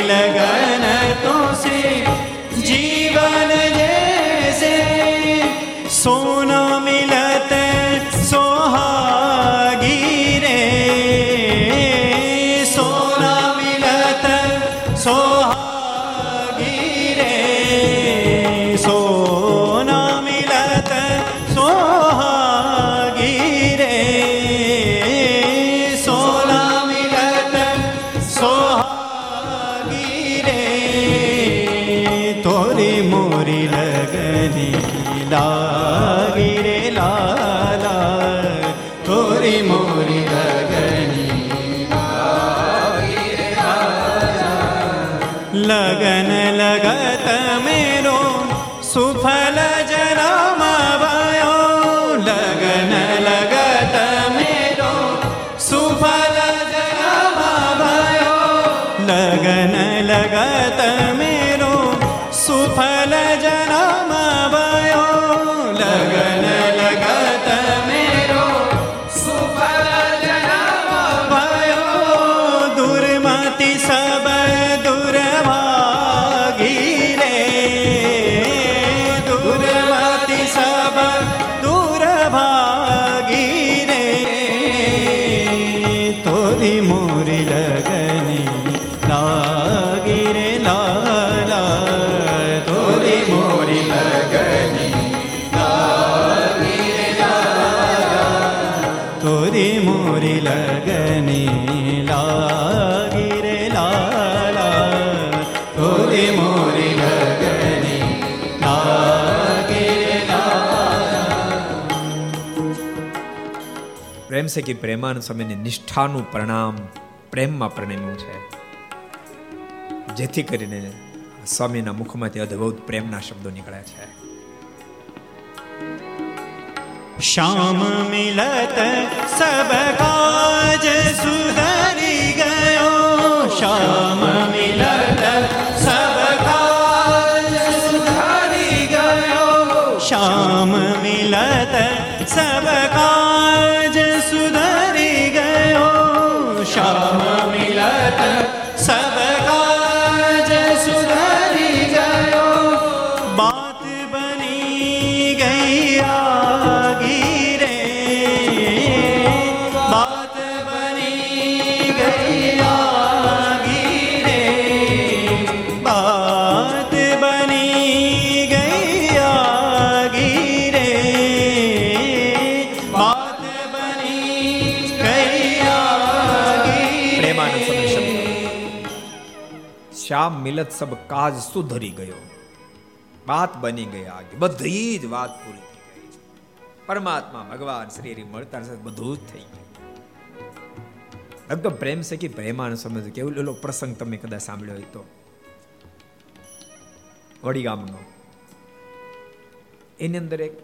S2: પ્રેમ છે કે પ્રેમાન સમયની નિષ્ઠાનું પરિણામ પ્રેમમાં પરિણમ્યું છે. જેથી કરીને સ્વામીના મુખમાંથી અદ્ભુત પ્રેમના શબ્દો નીકળ્યા છે.
S1: શ્યામ મિલત સબ કાજ સુધરી ગયો. શ્યામ મિલત મિલત સબ કાજ સુધરી ગયો
S2: વાત બની ગઈ આગે બધી જ વાત પૂરી થઈ ગઈ પરમાત્મા ભગવાન શ્રી હરિ મળતા સાથે બધું જ થઈ ગયું એકદમ પ્રેમ છે કે પ્રેમાન સમજ કેવું એલો પ્રસંગ તમે કદાચ સાંભળ્યો હોય તો વડી ગામનો એની અંદર એક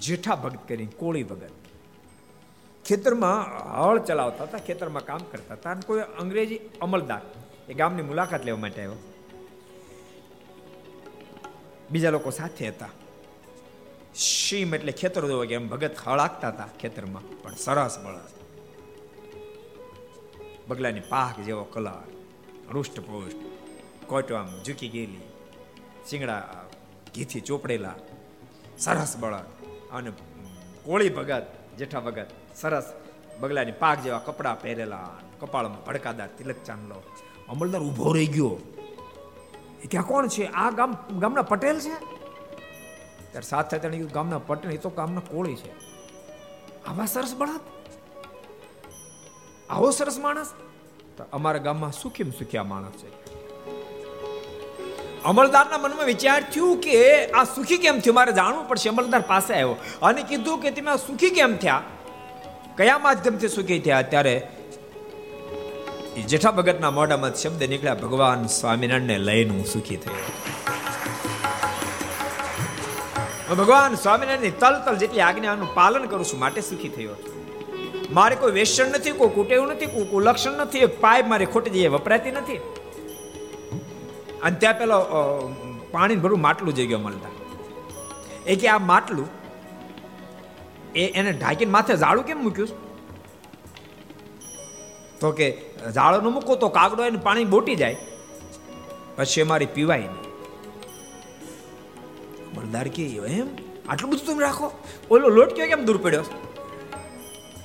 S2: જેઠા ભગત કરી કોળી ભગત ખેતરમાં હળ ચલાવતા હતા ખેતરમાં કામ કરતા હતા અને કોઈ અંગ્રેજી અમલદાર એ ગામની મુલાકાત લેવા માટે આવ્યો. બીજા લોકો સાથે હતા. શીમ એટલે ખેતર જોવા કે એમ ભગત હળાકતા હતા ખેતરમાં, પણ સરસ બળદ. બગલાની પાક જેવો કલર રૂષ્ટ પુષ્ટ કોટો આમ ઝૂકી ગયેલી, શિંગડા ઘીથી ચોપડેલા, સરસ બળદ. અને કોળી ભગત, જેઠા ભગત, સરસ બગલાની પાક જેવા કપડાં પહેરેલા, કપાળમાં ભડકાદાર તિલક ચાંદલો અમલદાર ઊભો રહી ગયો. એ ત્યાં કોણ છે? આ ગામ, ગામના પટેલ છે? ત્યારે સાથે તેણે કીધું, ગામના પટેલ, એ તો ગામના કોળી છે. આવા સરસ બળદ આવો સરસ માણસ? તો અમારા ગામમાં સુખીમ સુખ્યા માણસ છે? અમલદારના મનમાં વિચાર થયું કે આ સુખી કેમ થયું? મારે જાણવું પડશે. અમલદાર પાસે આવ્યો અને કીધું કે તમે સુખી કેમ થયા? કયા માધ્યમથી સુખી થયા? ત્યારે જેઠા ભગતના મોઢામાં શબ્દ નીકળ્યા, ભગવાન સ્વામિનારાયણને લઈને હું સુખી થયો. ભગવાન સ્વામિનારાયણની તલ તલ જેટલી આજ્ઞાનું પાલન કરું છું, માટે સુખી થયો મારે કોઈ વેસણ નથી, કોઈ કુટેવું નથી, કોઈ કુલક્ષણ નથી પાઇપ મારે ખોટી જઈએ વપરાતી નથી. અને ત્યાં પેલો પાણી ભરું માટલું જઈ ગયો મળતા એ કે આ માટલું, એ એને ઢાંકીને માથે ઝાડું કેમ મૂક્યું તો કે ઝાડો મૂકો તો કાગડો એને પાણી બોટી જાય. પછી અમારી પીવાય નહીં. અમલદાર કે એમ? આટલું બધું તમે રાખો. ઓલો લોટક્યો કેમ દૂર પડ્યો?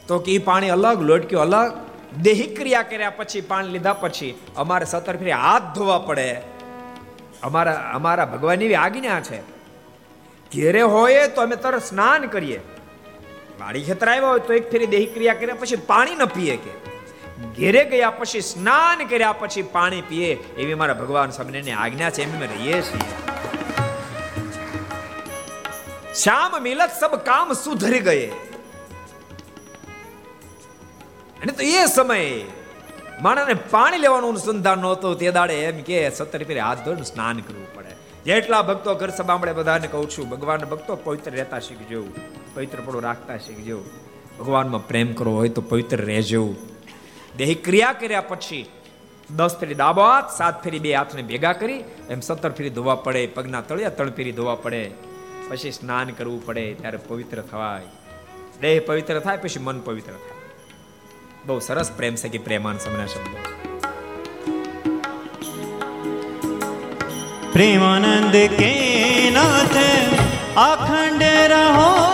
S2: તો કે એ પાણી અલગ લોટક્યો અલગ. દેહિક ક્રિયા કર્યા પછી પાણી લીધા પછી અમારે સતર ફેરી હાથ ધોવા પડે. અમારા અમારા ભગવાનની એવી આજ્ઞા છે. ઘેરે હોય તો અમે તરત સ્નાન કરીએ. વાડી ખેતર આવ્યા હોય તો એક ફેરી દેહિક ક્રિયા કર્યા પછી પાણી ન પીએ કે. ઘેરે ગયા પછી સ્નાન કર્યા પછી પાણી પીએ, એવી મારા ભગવાન સ્વામિનારાયણની આજ્ઞા છે, એમ રહીએ છીએ. શ્યામ મિલત સબ કામ સુધરી ગયે. અને તો એ સમયે માણસને પાણી લેવાનું અનુસંધાન નહોતું, તે દાડે એમ કે સત્તર ફેરે હાથ ધોઈને સ્નાન કરવું પડે. જેટલા ભક્તો ઘર સભામળે બધાને કહું છું, ભગવાન ભક્તો પવિત્ર રહેતા શીખજો, પવિત્ર પડો રાખતા શીખજો. ભગવાનમાં પ્રેમ કરવો હોય તો પવિત્ર રહેજો. દેહ ક્રિયા કર્યા પછી દસ ફેરી ડાબો હાથ સાત ફેરી બે હાથને ભેગા કરી, એમ સત્તર ફેરી ધોવા પડે, પગના તળિયા ત્રણ ફેરી ધોવા પડે, પછી સ્નાન કરવું પડે, ત્યારે પવિત્ર થવાય. દેહ પવિત્ર થાય, પછી મન પવિત્ર થાય. બહુ સરસ પ્રેમ છે કે પ્રેમાન સમના શબ્દો.
S1: પ્રેમાનંદ કે નાથ, અખંડ રહો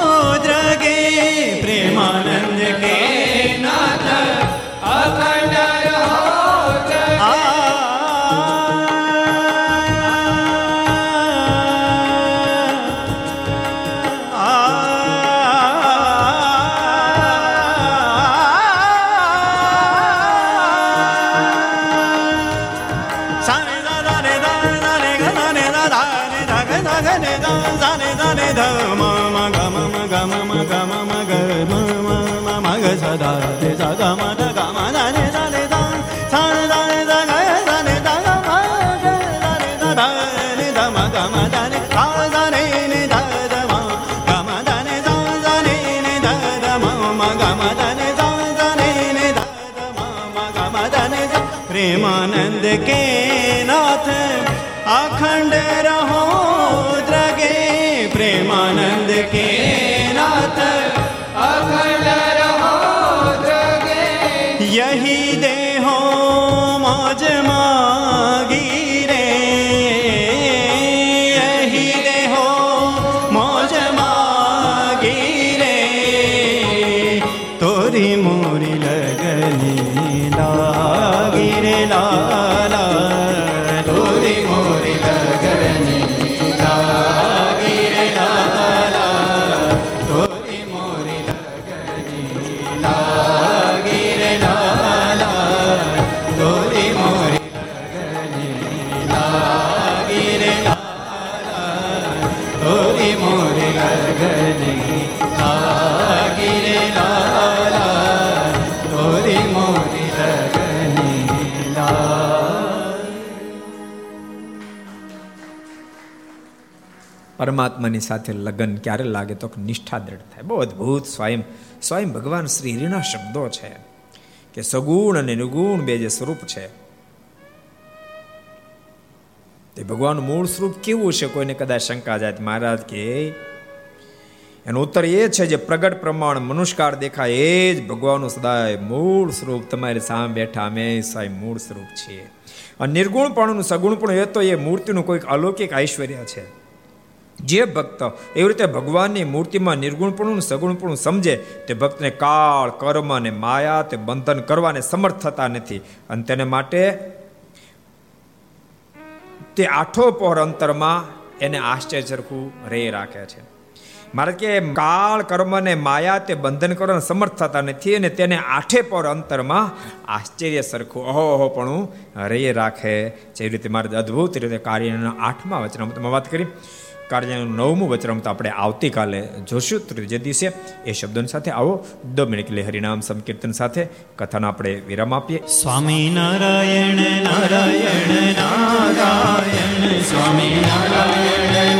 S2: પરમાત્માની સાથે લગ્ન ક્યારે લાગે તો નિષ્ઠા દ્રઢ થાય. બહુ અદ્ભુત સ્વયં સ્વયં ભગવાન શ્રી હરિના શબ્દો છે કે સગુણ અને નિર્ગુણ બે જે સ્વરૂપ છે, તે ભગવાનનું મૂળ સ્વરૂપ કેવું છે કોઈને કદાચ શંકા જાય મહારાજ કે એનો ઉત્તર એ છે જે પ્રગટ પ્રમાણ મનુષ્કાર દેખાય એ જ ભગવાનનું સદાય મૂળ સ્વરૂપ. તમારી સામે બેઠા અમે સ્વયં મૂળ સ્વરૂપ છીએ. અને સગુણ સગુણપણું એ તો એ મૂર્તિનું કોઈક અલૌકિક ઐશ્વર્ય છે. જે ભક્ત એવી રીતે ભગવાનની મૂર્તિમાં નિર્ગુણપણું, સગુણપણું સમજે, તે ભક્તને કાળ, કર્મ અને માયા તે બંધન કરવાને સમર્થ થતા નથી. અને તેને માટે તે આઠો પહોર અંતરમાં એને આશ્ચર્ય સરખું રે રાખે છે. મારે કે કાળ, કર્મ અને માયા તે બંધન કરવાને સમર્થ થતા નથી અને તેને આઠે પર અંતરમાં આશ્ચર્ય સરખું અહોહો પણ રે રાખે જેવી રીતે મારે અદ્ભુત રીતે કાર્યના આઠમા વચનામાં વાત કરી. કાર્યનું નવમું વચરામૃત આપણે આવતીકાલે જોશું. ત્રીજે દિવસે એ શબ્દોની સાથે આવો. દ મિનિટ હરિનામ સંકીર્તન સાથે કથાના આપણે વિરામ આપીએ.
S1: સ્વામી નારાયણ નારાયણ નારાયણ, સ્વામી નારાયણ.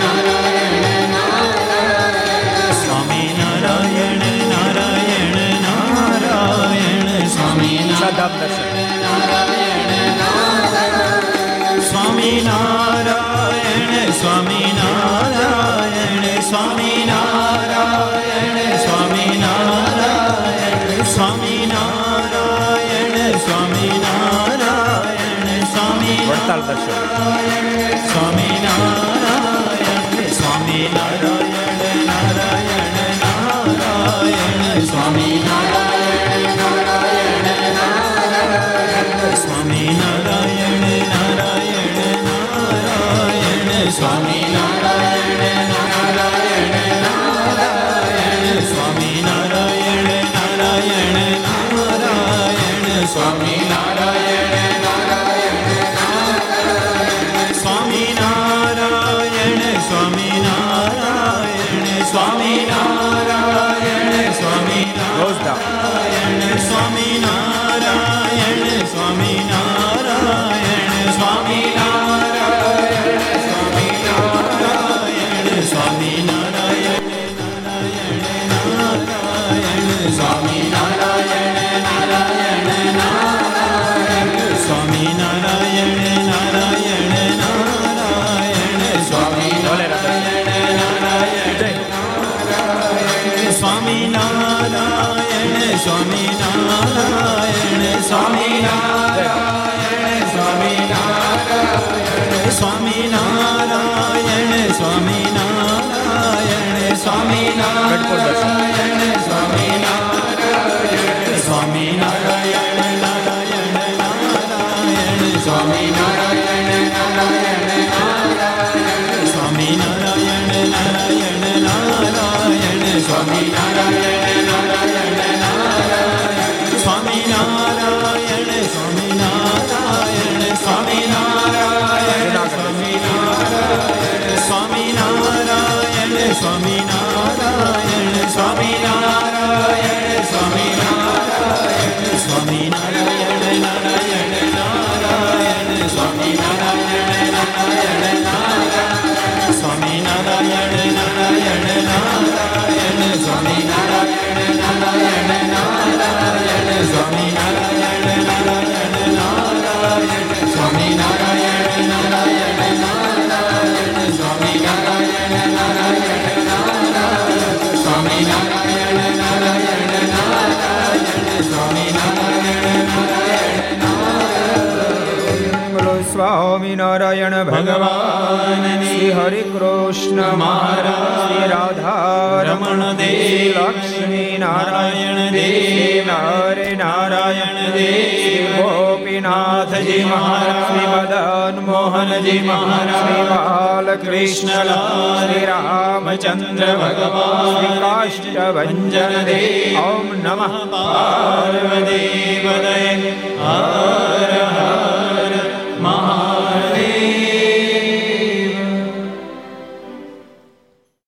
S2: ગઢપુર દર્શન સ્વામિનારાયણ ભગવાન શ્રી હરિ કૃષ્ણ મહારાજ રાધા રમણ દેવ લક્ષ્મી નારાયણ દેવ હરે નારાયણ દેવ ગોપીનાથજી મહારાજ મદન મોહનજી મહારાજ બાલકૃષ્ણ શ્રી રામચંદ્ર ભગવાન કાષ્ટભન દેવ ઓમ નમઃ પાર્વતી પદય